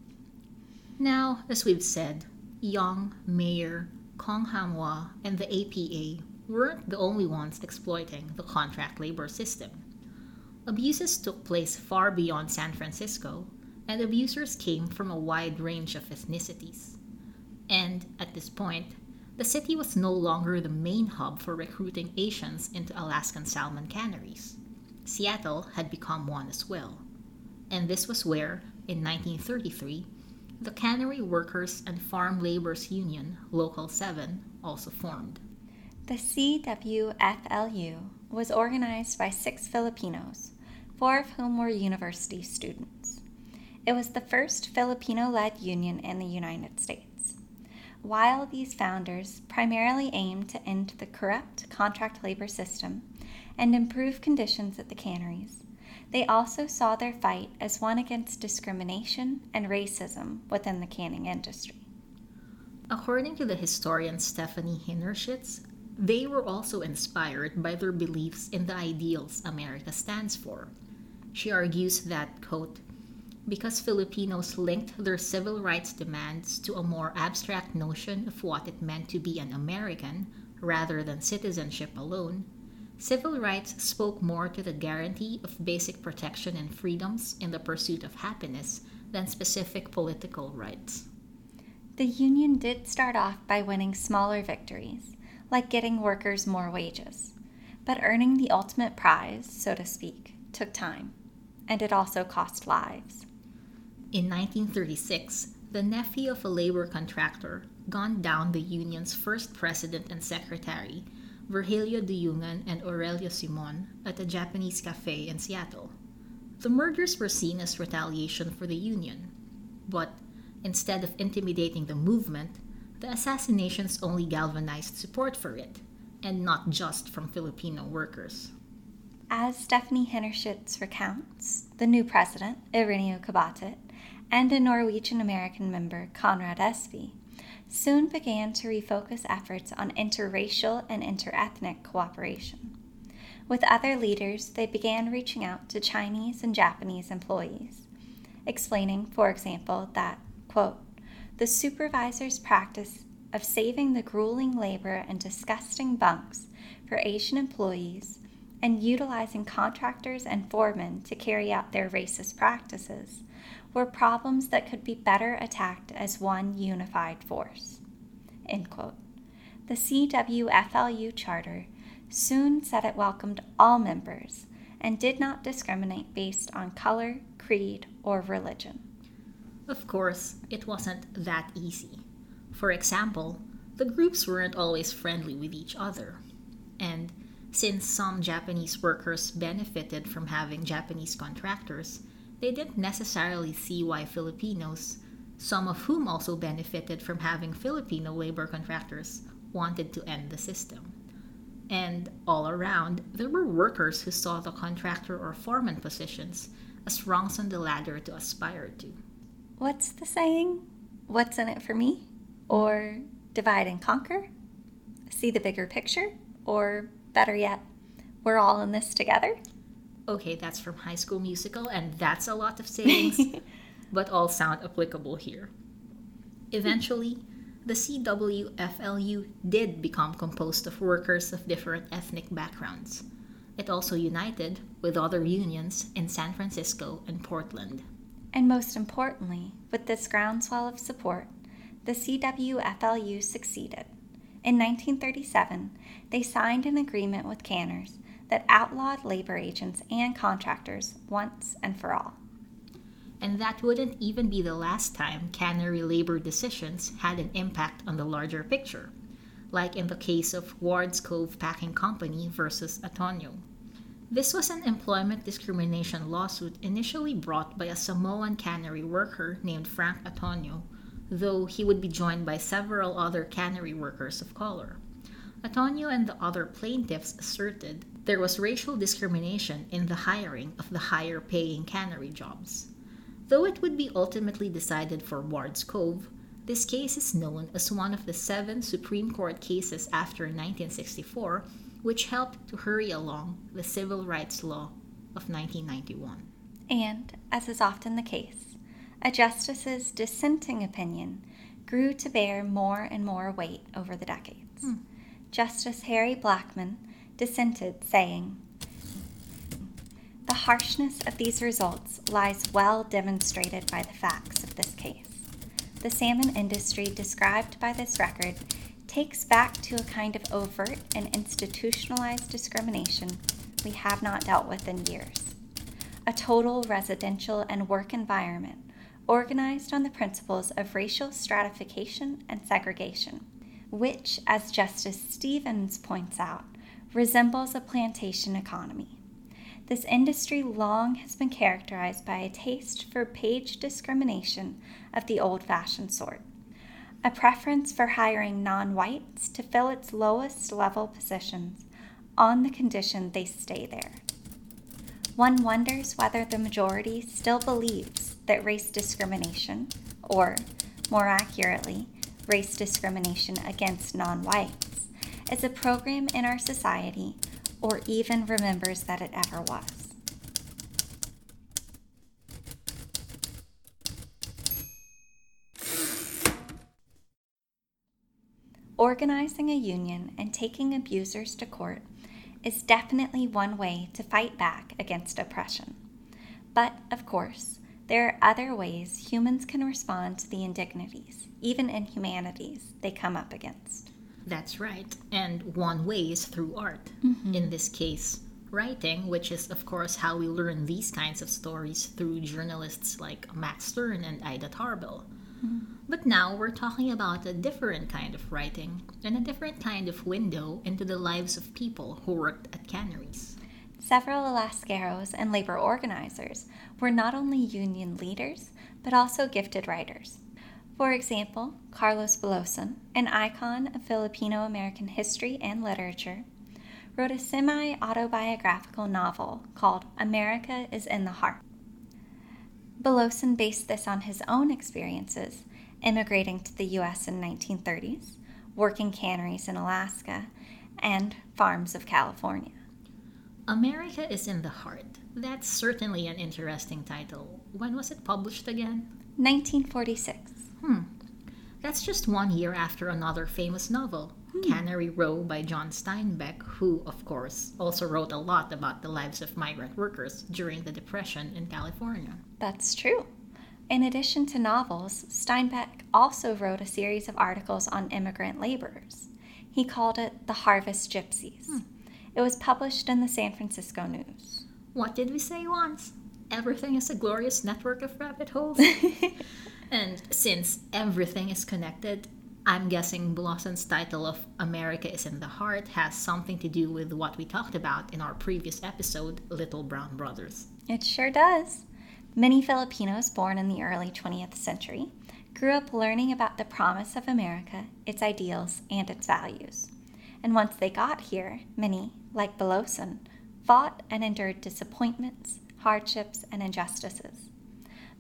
Now, as we've said, Young, Mayer, Kong Hamhua, and the APA weren't the only ones exploiting the contract labor system. Abuses took place far beyond San Francisco, and abusers came from a wide range of ethnicities. And at this point, the city was no longer the main hub for recruiting Asians into Alaskan salmon canneries. Seattle had become one as well. And this was where, in 1933, the Cannery Workers and Farm Laborers Union, Local 7, also formed. The CWFLU was organized by six Filipinos, four of whom were university students. It was the first Filipino led union in the United States. While these founders primarily aimed to end the corrupt contract labor system and improve conditions at the canneries, they also saw their fight as one against discrimination and racism within the canning industry. According to the historian Stephanie Hinnershitz, they were also inspired by their beliefs in the ideals America stands for. She argues that, quote, because Filipinos linked their civil rights demands to a more abstract notion of what it meant to be an American rather than citizenship alone, Civil rights spoke more to the guarantee of basic protection and freedoms in the pursuit of happiness than specific political rights. The union did start off by winning smaller victories, like getting workers more wages. But earning the ultimate prize, so to speak, took time, and it also cost lives. In 1936, the nephew of a labor contractor gunned down the union's first president and secretary Virgilio Duyungan and Aurelio Simon at a Japanese cafe in Seattle. The murders were seen as retaliation for the Union, but instead of intimidating the movement, the assassinations only galvanized support for it, and not just from Filipino workers. As Stephanie Hinnershitz recounts, the new president, Irineo Cabatit, and a Norwegian American member, Conrad Espe, soon began to refocus efforts on interracial and interethnic cooperation. With other leaders, they began reaching out to Chinese and Japanese employees, explaining, for example, that, quote, the supervisor's practice of saving the grueling labor and disgusting bunks for Asian employees and utilizing contractors and foremen to carry out their racist practices were problems that could be better attacked as one unified force. End quote. The CWFLU Charter soon said it welcomed all members and did not discriminate based on color, creed, or religion. Of course, it wasn't that easy. For example, the groups weren't always friendly with each other. And since some Japanese workers benefited from having Japanese contractors, they didn't necessarily see why Filipinos, some of whom also benefited from having Filipino labor contractors, wanted to end the system. And all around, there were workers who saw the contractor or foreman positions as rungs on the ladder to aspire to. What's the saying? What's in it for me? Or divide and conquer? See the bigger picture? Or better yet, we're all in this together? Okay, that's from High School Musical, and that's a lot of sayings, but all sound applicable here. Eventually, the CWFLU did become composed of workers of different ethnic backgrounds. It also united with other unions in San Francisco and Portland. And most importantly, with this groundswell of support, the CWFLU succeeded. In 1937, they signed an agreement with Canners that outlawed labor agents and contractors once and for all. And that wouldn't even be the last time cannery labor decisions had an impact on the larger picture, like in the case of Ward's Cove Packing Company versus Antonio. This was an employment discrimination lawsuit initially brought by a Samoan cannery worker named Frank Antonio, though he would be joined by several other cannery workers of color. Antonio and the other plaintiffs asserted there was racial discrimination in the hiring of the higher paying cannery jobs. Though it would be ultimately decided for Ward's Cove, this case is known as one of the seven Supreme Court cases after 1964 which helped to hurry along the civil rights law of 1991. And, as is often the case, a justice's dissenting opinion grew to bear more and more weight over the decades. Hmm. Justice Harry Blackmun dissented, saying, The harshness of these results lies well demonstrated by the facts of this case. The salmon industry described by this record takes back to a kind of overt and institutionalized discrimination we have not dealt with in years. A total residential and work environment organized on the principles of racial stratification and segregation, which, as Justice Stevens points out, resembles a plantation economy. This industry long has been characterized by a taste for page discrimination of the old fashioned sort, a preference for hiring non whites to fill its lowest level positions on the condition they stay there. One wonders whether the majority still believes that race discrimination, or more accurately, race discrimination against non whites, is a program in our society or even remembers that it ever was. Organizing a union and taking abusers to court is definitely one way to fight back against oppression. But, of course, there are other ways humans can respond to the indignities, even inhumanities, they come up against. That's right. And one way is through art. Mm-hmm. In this case, writing, which is, of course, how we learn these kinds of stories through journalists like Max Stern and Ida Tarbell. Mm-hmm. But now we're talking about a different kind of writing and a different kind of window into the lives of people who worked at canneries. Several Alaskeros and labor organizers were not only union leaders, but also gifted writers. For example, Carlos Bulosan, an icon of Filipino American history and literature, wrote a semi autobiographical novel called America is in the Heart. Bulosan based this on his own experiences immigrating to the U.S. in 1930s, working canneries in Alaska, and farms of California. America is in the Heart. That's certainly an interesting title. When was it published again? 1946. Hmm. That's just one year after another famous novel, hmm. Cannery Row by John Steinbeck, who, of course, also wrote a lot about the lives of migrant workers during the Depression in California. That's true. In addition to novels, Steinbeck also wrote a series of articles on immigrant laborers. He called it The Harvest Gypsies. Hmm. It was published in the San Francisco News. What did we say once? Everything is a glorious network of rabbit holes. and since everything is connected, I'm guessing Bulosan's title of America is in the Heart has something to do with what we talked about in our previous episode, Little Brown Brothers. It sure does. Many Filipinos born in the early 20th century grew up learning about the promise of America, its ideals, and its values. And once they got here, many, like Bulosan, fought and endured disappointments, hardships, and injustices.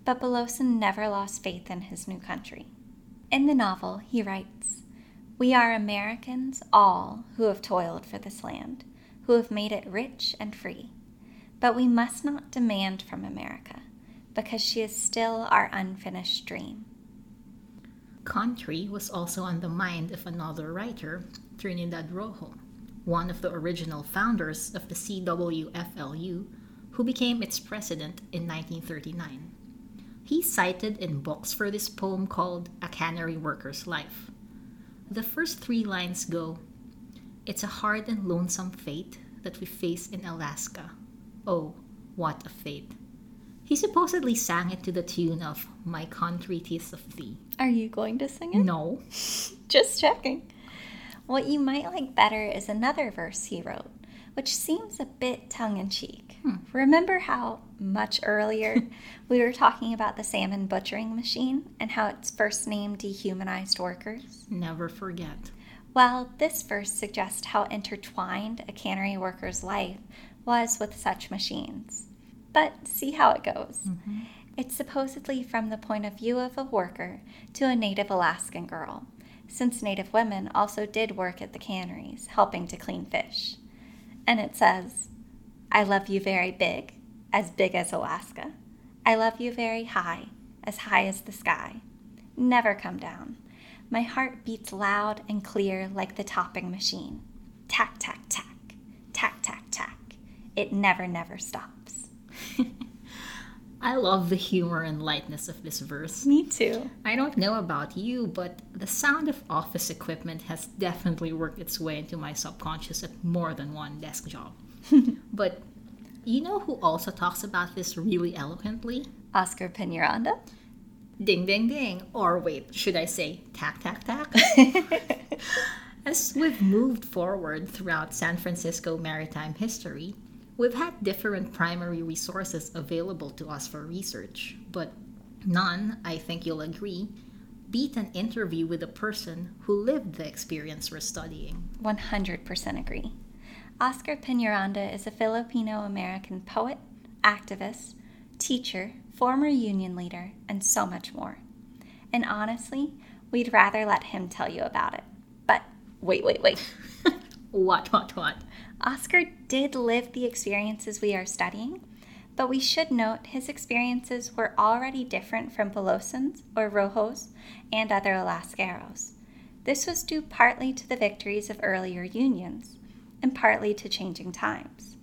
But Bulosan never lost faith in his new country. In the novel, he writes We are Americans, all, who have toiled for this land, who have made it rich and free. But we must not demand from America, because she is still our unfinished dream. Country was also on the mind of another writer, Trinidad Rojo, one of the original founders of the CWFLU, who became its president in 1939. He's cited in books for this poem called A Cannery Worker's Life. The first three lines go It's a hard and lonesome fate that we face in Alaska. Oh, what a fate. He supposedly sang it to the tune of My Country Tis of Thee. Are you going to sing it? No, Just checking. What you might like better is another verse he wrote, which seems a bit tongue in cheek. Hmm. Remember how much earlier we were talking about the salmon butchering machine and how its first name dehumanized workers? never forget. Well, this verse suggests how intertwined a cannery worker's life was with such machines. But see how it goes. Mm-hmm. It's supposedly from the point of view of a worker to a native Alaskan girl, since native women also did work at the canneries, helping to clean fish. And it says, I love you very big, as big as Alaska. I love you very high, as high as the sky. Never come down. My heart beats loud and clear like the topping machine. Tack, tack, tack, tack, tack, tack. It never, never stops. I love the humor and lightness of this verse. Me too. I don't know about you, but the sound of office equipment has definitely worked its way into my subconscious at more than one desk job. but you know who also talks about this really eloquently? Oscar Peñaranda. Ding, ding, ding. Or wait, should I say tack, tack, tack? As we've moved forward throughout San Francisco maritime history, we've had different primary resources available to us for research, but none, I think you'll agree, beat an interview with a person who lived the experience we're studying. 100% agree. Oscar Peñaranda is a Filipino American poet, activist, teacher, former union leader, and so much more. And honestly, we'd rather let him tell you about it. But wait, wait, wait. What, what, what? Oscar did live the experiences we are studying, but we should note his experiences were already different from Bulosans or Rojos and other Alaskeros. This was due partly to the victories of earlier unions and partly to changing times.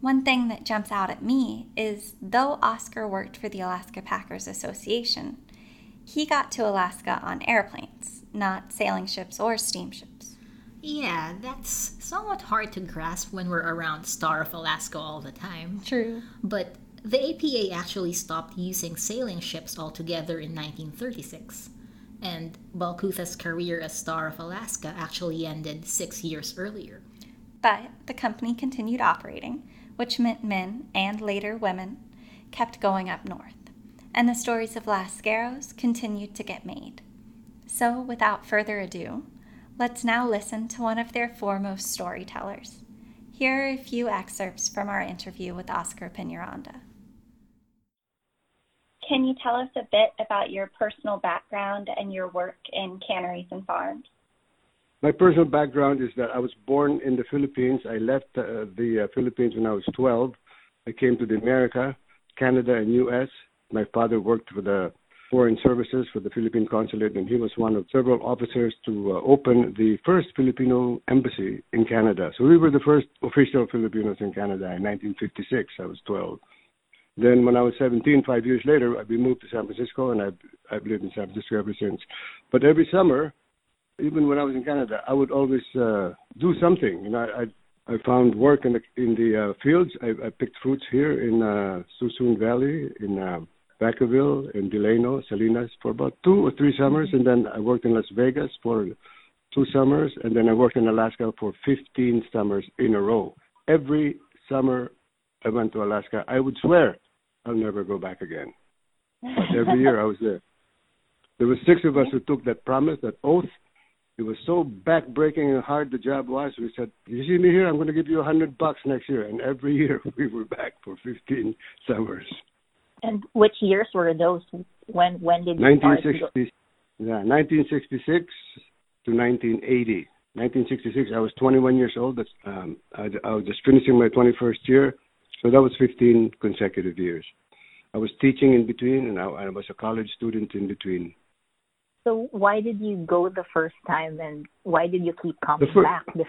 One thing that jumps out at me is though Oscar worked for the Alaska Packers Association, he got to Alaska on airplanes, not sailing ships or steamships. Yeah, that's somewhat hard to grasp when we're around Star of Alaska all the time. True. But the APA actually stopped using sailing ships altogether in 1936, and Balclutha's career as Star of Alaska actually ended six years earlier. But the company continued operating, which meant men and later women kept going up north, and the stories of Alaskeros continued to get made. So, without further ado, let's now listen to one of their foremost storytellers. Here are a few excerpts from our interview with Oscar Peñaranda. Can you tell us a bit about your personal background and your work in canneries and farms? My personal background is that I was born in the Philippines. I left uh, the uh, Philippines when I was 12. I came to the America, Canada, and U.S. My father worked for the Foreign Services for the Philippine Consulate, and he was one of several officers to uh, open the first Filipino embassy in Canada. So we were the first official Filipinos in Canada in 1956. I was 12. Then, when I was 17, five years later, we moved to San Francisco, and I've, I've lived in San Francisco ever since. But every summer, even when I was in Canada, I would always uh, do something. You know, I I found work in the in the uh, fields. I, I picked fruits here in uh, Suisun Valley, in uh, Vacaville, in Delano, Salinas for about two or three summers, and then I worked in Las Vegas for two summers, and then I worked in Alaska for 15 summers in a row. Every summer I went to Alaska, I would swear I'll never go back again. But every year I was there. There were six of us who took that promise, that oath. It was so backbreaking and hard the job was. We said, "You see me here? I'm going to give you a hundred bucks next year." And every year we were back for 15 summers. And which years were those? When when did you start? 1960, yeah, 1966 to 1980. 1966, I was 21 years old. That's, um, I, I was just finishing my 21st year, so that was 15 consecutive years. I was teaching in between, and I, I was a college student in between. So why did you go the first time, and why did you keep coming fir- back? This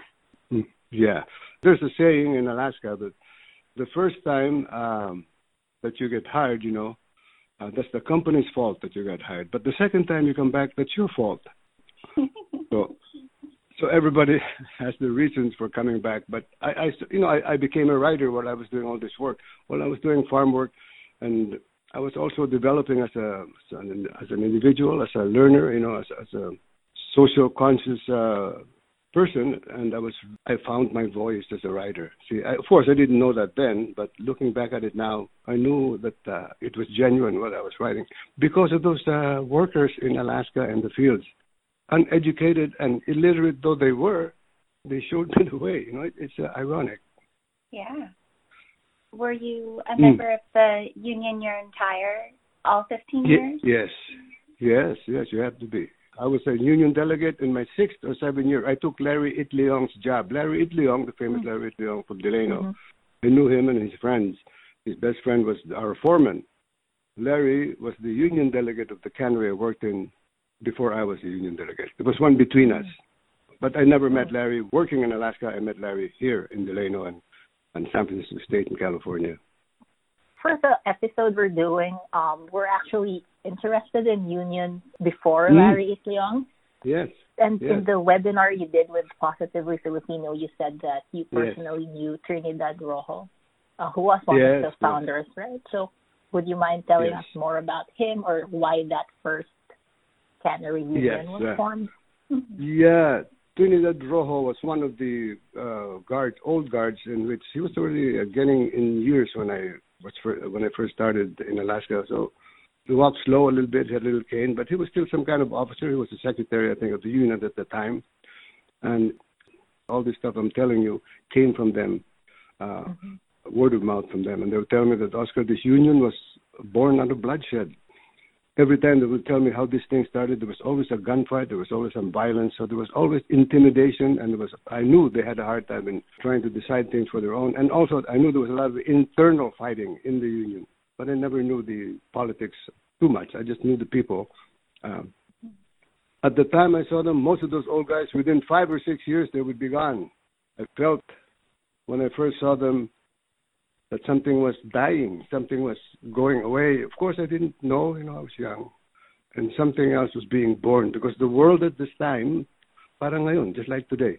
Mm, Yeah, there's a saying in Alaska that the first time um, that you get hired, you know, uh, that's the company's fault that you got hired. But the second time you come back, that's your fault. so, so everybody has the reasons for coming back. But I, I you know, I, I became a writer while I was doing all this work. While I was doing farm work, and I was also developing as a as an, as an individual, as a learner, you know, as, as a social conscious uh, person, and I was I found my voice as a writer. See, I, of course, I didn't know that then, but looking back at it now, I knew that uh, it was genuine what I was writing because of those uh, workers in Alaska and the fields, uneducated and illiterate though they were, they showed me the way. You know, it, it's uh, ironic. yeah. Were you a Mm. member of the union your entire all 15 Ye- years? yes, yes, yes. You have to be. I was a union delegate in my sixth or seventh year. I took Larry Itliong's job. Larry Itliong, the famous hmm. Larry Itliong from Delano. Mm-hmm. I knew him and his friends. His best friend was our foreman. Larry was the union delegate of the cannery I worked in before I was a union delegate. It was one between us. Mm-hmm. But I never mm-hmm. met Larry working in Alaska. I met Larry here in Delano and, and San Francisco State in California. For the episode we're doing, um, we're actually interested in union before Mm. Larry Itliong. Yes. And Yes. in the webinar you did with Positively Filipino, you said that you Yes. personally knew Trinidad Rojo, uh, who was one Yes, of the yes. founders, right? So would you mind telling Yes. us more about him or why that first cannery union Yes, was uh, formed? Yeah, Trinidad Rojo was one of the uh, guards, old guards, in which he was already uh, getting in years when I was fir- when I first started in Alaska. So he walked slow a little bit, had a little cane, but he was still some kind of officer. He was the secretary, I think, of the union at the time, and all this stuff I'm telling you came from them, uh, word of mouth from them, and they were telling me that Oscar, this union was born out of bloodshed every time they would tell me how this thing started, there was always a gunfight, there was always some violence, so there was always intimidation, and there was I knew they had a hard time in trying to decide things for their own, and also I knew there was a lot of internal fighting in the union, but I never knew the politics too much. I just knew the people. Um, at the time I saw them, most of those old guys, within five or six years, they would be gone. I felt when I first saw them that something was dying, something was going away. Of course, I didn't know, you know, I was young. And something else was being born because the world at this time, parang ngayon, just like today,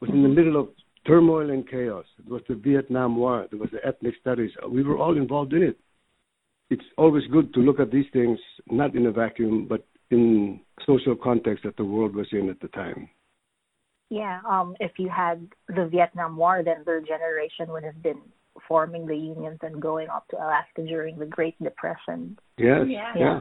was in the middle of turmoil and chaos. It was the Vietnam War, there was the ethnic studies. We were all involved in it. It's always good to look at these things not in a vacuum, but in social context that the world was in at the time. Yeah, um, if you had the Vietnam War, then their generation would have been forming the unions and going up to Alaska during the Great Depression. Yes. Yeah. Yeah.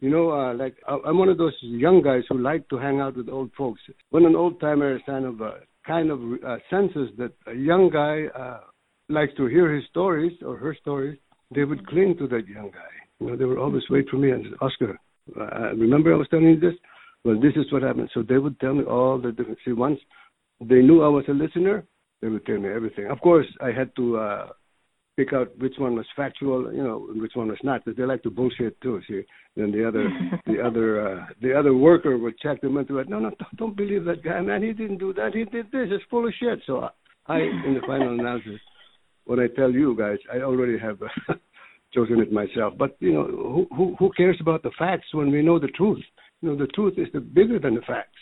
You know, uh, like I- I'm one of those young guys who like to hang out with old folks. When an old timer kind of uh, kind of uh, senses that a young guy uh, likes to hear his stories or her stories, they would cling to that young guy. You know, they would always wait for me and say, Oscar, uh, remember I was telling you this? Well, this is what happened. So they would tell me all the different. See, once they knew I was a listener, they would tell me everything. Of course, I had to uh, pick out which one was factual, you know, and which one was not, because they like to bullshit too. See, then the other, the other, uh, the other worker would check them into it. No, no, don't, don't believe that guy, man. He didn't do that. He did this. It's full of shit. So I, in the final analysis, when I tell you guys, I already have uh, chosen it myself. But you know, who, who who cares about the facts when we know the truth? You know, the truth is the bigger than the facts.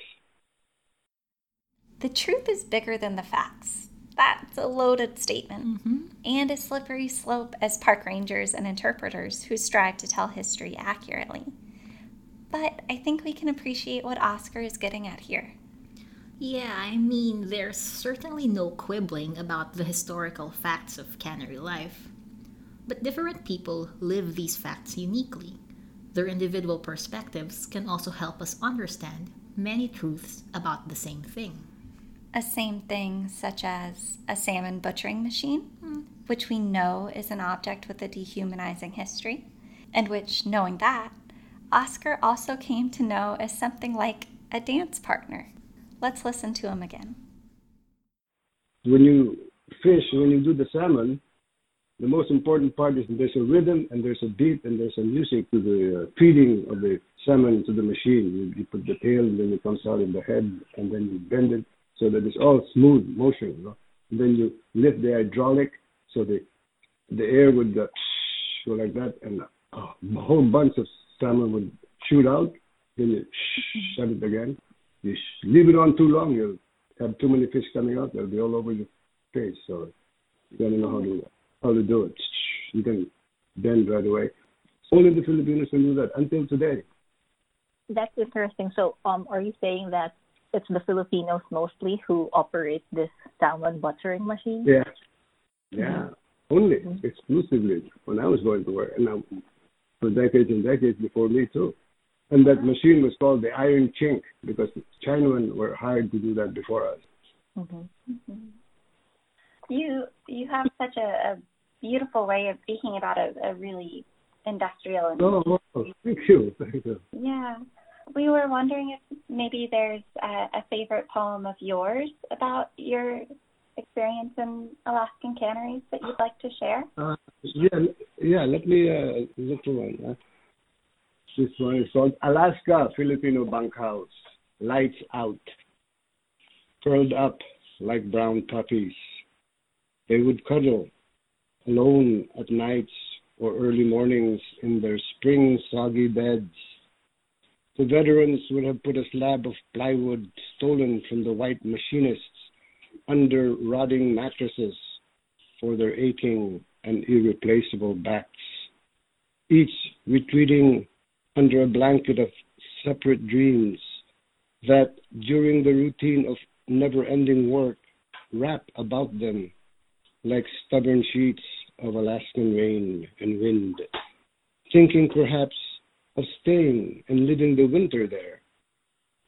The truth is bigger than the facts. That's a loaded statement mm-hmm. and a slippery slope as park rangers and interpreters who strive to tell history accurately. But I think we can appreciate what Oscar is getting at here. Yeah, I mean, there's certainly no quibbling about the historical facts of cannery life. But different people live these facts uniquely. Their individual perspectives can also help us understand many truths about the same thing. A same thing, such as a salmon butchering machine, which we know is an object with a dehumanizing history, and which, knowing that, Oscar also came to know as something like a dance partner. Let's listen to him again. when you fish, when you do the salmon, the most important part is there's a rhythm and there's a beat and there's a music to the uh, feeding of the salmon to the machine. You, you put the tail and then it comes out in the head and then you bend it so that it's all smooth motion. You know? And then you lift the hydraulic so the the air would uh, go like that and uh, a whole bunch of salmon would shoot out. Then you shut it again. You leave it on too long, you'll have too many fish coming out. They'll be all over your face. So you gotta know how to how to do it. You can bend right away. Only the Filipinos can do that until today. That's interesting. So, um, are you saying that it's the Filipinos mostly who operate this salmon butchering machine? Yeah. Yeah. Only exclusively when I was going to work, and now for decades and decades before me too. And that machine was called the Iron Chink because Chinamen were hired to do that before us. Mm-hmm. You you have such a, a beautiful way of speaking about a, a really industrial and Oh, oh, thank you, thank you. yeah. We were wondering if maybe there's a, a favorite poem of yours about your experience in Alaskan canneries that you'd like to share. Uh, yeah, yeah. Let me uh, look for one. This one is called Alaska Filipino Bunkhouse. Lights out, curled up like brown puppies. They would cuddle alone at nights or early mornings in their spring soggy beds. The veterans would have put a slab of plywood stolen from the white machinists under rotting mattresses for their aching and irreplaceable backs, each retreating under a blanket of separate dreams that during the routine of never ending work wrap about them like stubborn sheets of Alaskan rain and wind, thinking perhaps of staying and living the winter there,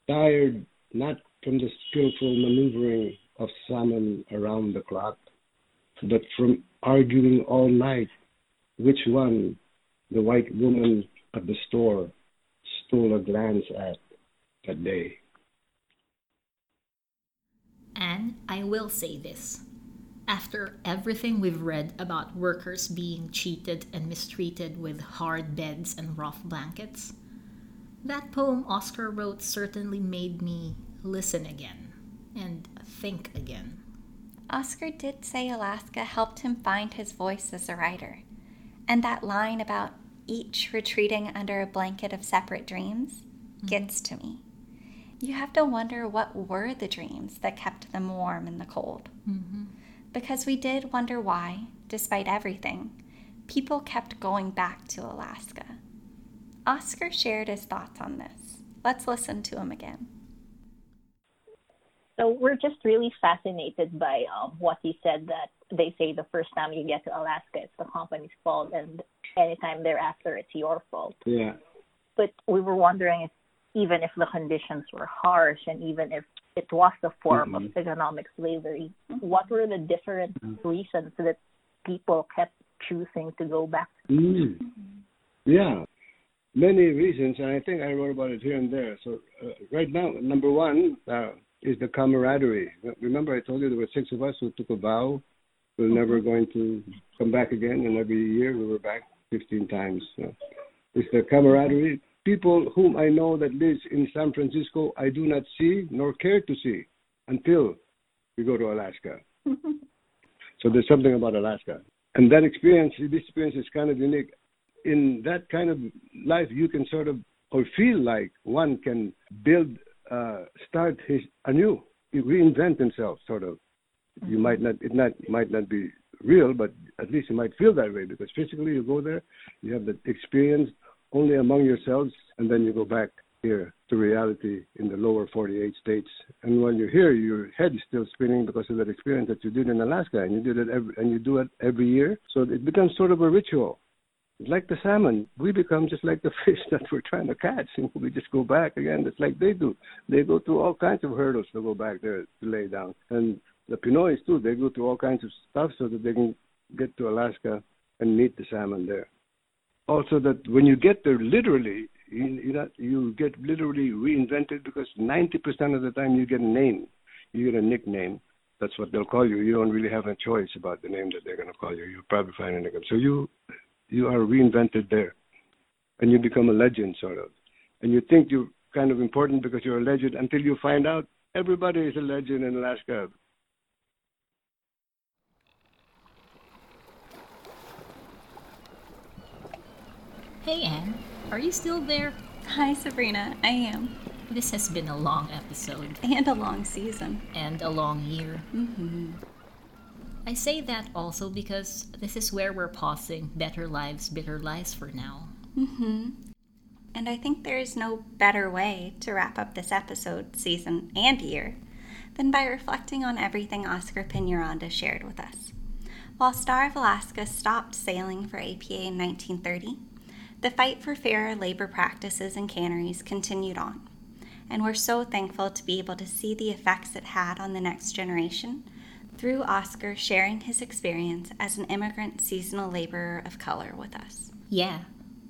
tired not from the skillful maneuvering of salmon around the clock, but from arguing all night which one the white woman at the store stole a glance at that day. And I will say this. After everything we've read about workers being cheated and mistreated with hard beds and rough blankets, that poem Oscar wrote certainly made me listen again and think again. Oscar did say Alaska helped him find his voice as a writer. And that line about each retreating under a blanket of separate dreams mm-hmm. gets to me. You have to wonder what were the dreams that kept them warm in the cold. Mm-hmm. Because we did wonder why, despite everything, people kept going back to Alaska. Oscar shared his thoughts on this. Let's listen to him again. So we're just really fascinated by um, what he said that they say the first time you get to Alaska, it's the company's fault, and anytime thereafter, it's your fault. Yeah. But we were wondering if even if the conditions were harsh and even if it was a form mm-hmm. of economic slavery, what were the different mm-hmm. reasons that people kept choosing to go back? Mm. Yeah, many reasons, and I think I wrote about it here and there. So uh, right now, number one, uh, is the camaraderie. Remember, I told you there were six of us who took a vow we are never going to come back again, and every year we were back 15 times. So it's the camaraderie. People whom I know that lives in San Francisco, I do not see nor care to see until we go to Alaska. so there's something about Alaska. And that experience, this experience is kind of unique. In that kind of life, you can sort of, or feel like one can build uh, start his anew, reinvent himself, sort of. Mm-hmm. You might not, it not might not be real, but at least you might feel that way because physically you go there, you have the experience only among yourselves, and then you go back here to reality in the lower 48 states. And when you're here, your head is still spinning because of that experience that you did in Alaska, and you did it every, and you do it every year. So it becomes sort of a ritual like the salmon, we become just like the fish that we're trying to catch. And we just go back again, just like they do. They go through all kinds of hurdles to go back there to lay down. And the Pinoys, too, they go through all kinds of stuff so that they can get to Alaska and meet the salmon there. Also, that when you get there, literally, you, you, know, you get literally reinvented because 90% of the time you get a name, you get a nickname. That's what they'll call you. You don't really have a choice about the name that they're going to call you. You'll probably find a nickname. So you you are reinvented there, and you become a legend, sort of. And you think you're kind of important because you're a legend until you find out everybody is a legend in Alaska. Hey, Anne. Are you still there? Hi, Sabrina. I am. This has been a long episode. And a long season. And a long year. Mm-hmm. I say that also because this is where we're pausing Better Lives, Bitter Lies for now. Mm-hmm. And I think there is no better way to wrap up this episode, season, and year than by reflecting on everything Oscar Peñaranda shared with us. While Star of Alaska stopped sailing for APA in 1930, the fight for fairer labor practices in canneries continued on. And we're so thankful to be able to see the effects it had on the next generation through Oscar sharing his experience as an immigrant seasonal laborer of color with us. Yeah,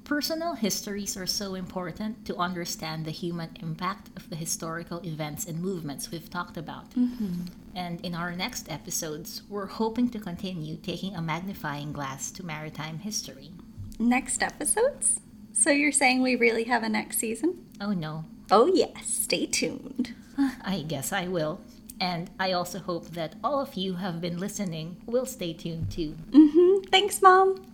Personal histories are so important to understand the human impact of the historical events and movements we've talked about. Mm-hmm. And in our next episodes, we're hoping to continue taking a magnifying glass to maritime history. Next episodes? So you're saying we really have a next season? Oh no, Oh, yes. Stay tuned. I guess I will. And I also hope that all of you have been listening will stay tuned too. hmm Thanks, Mom.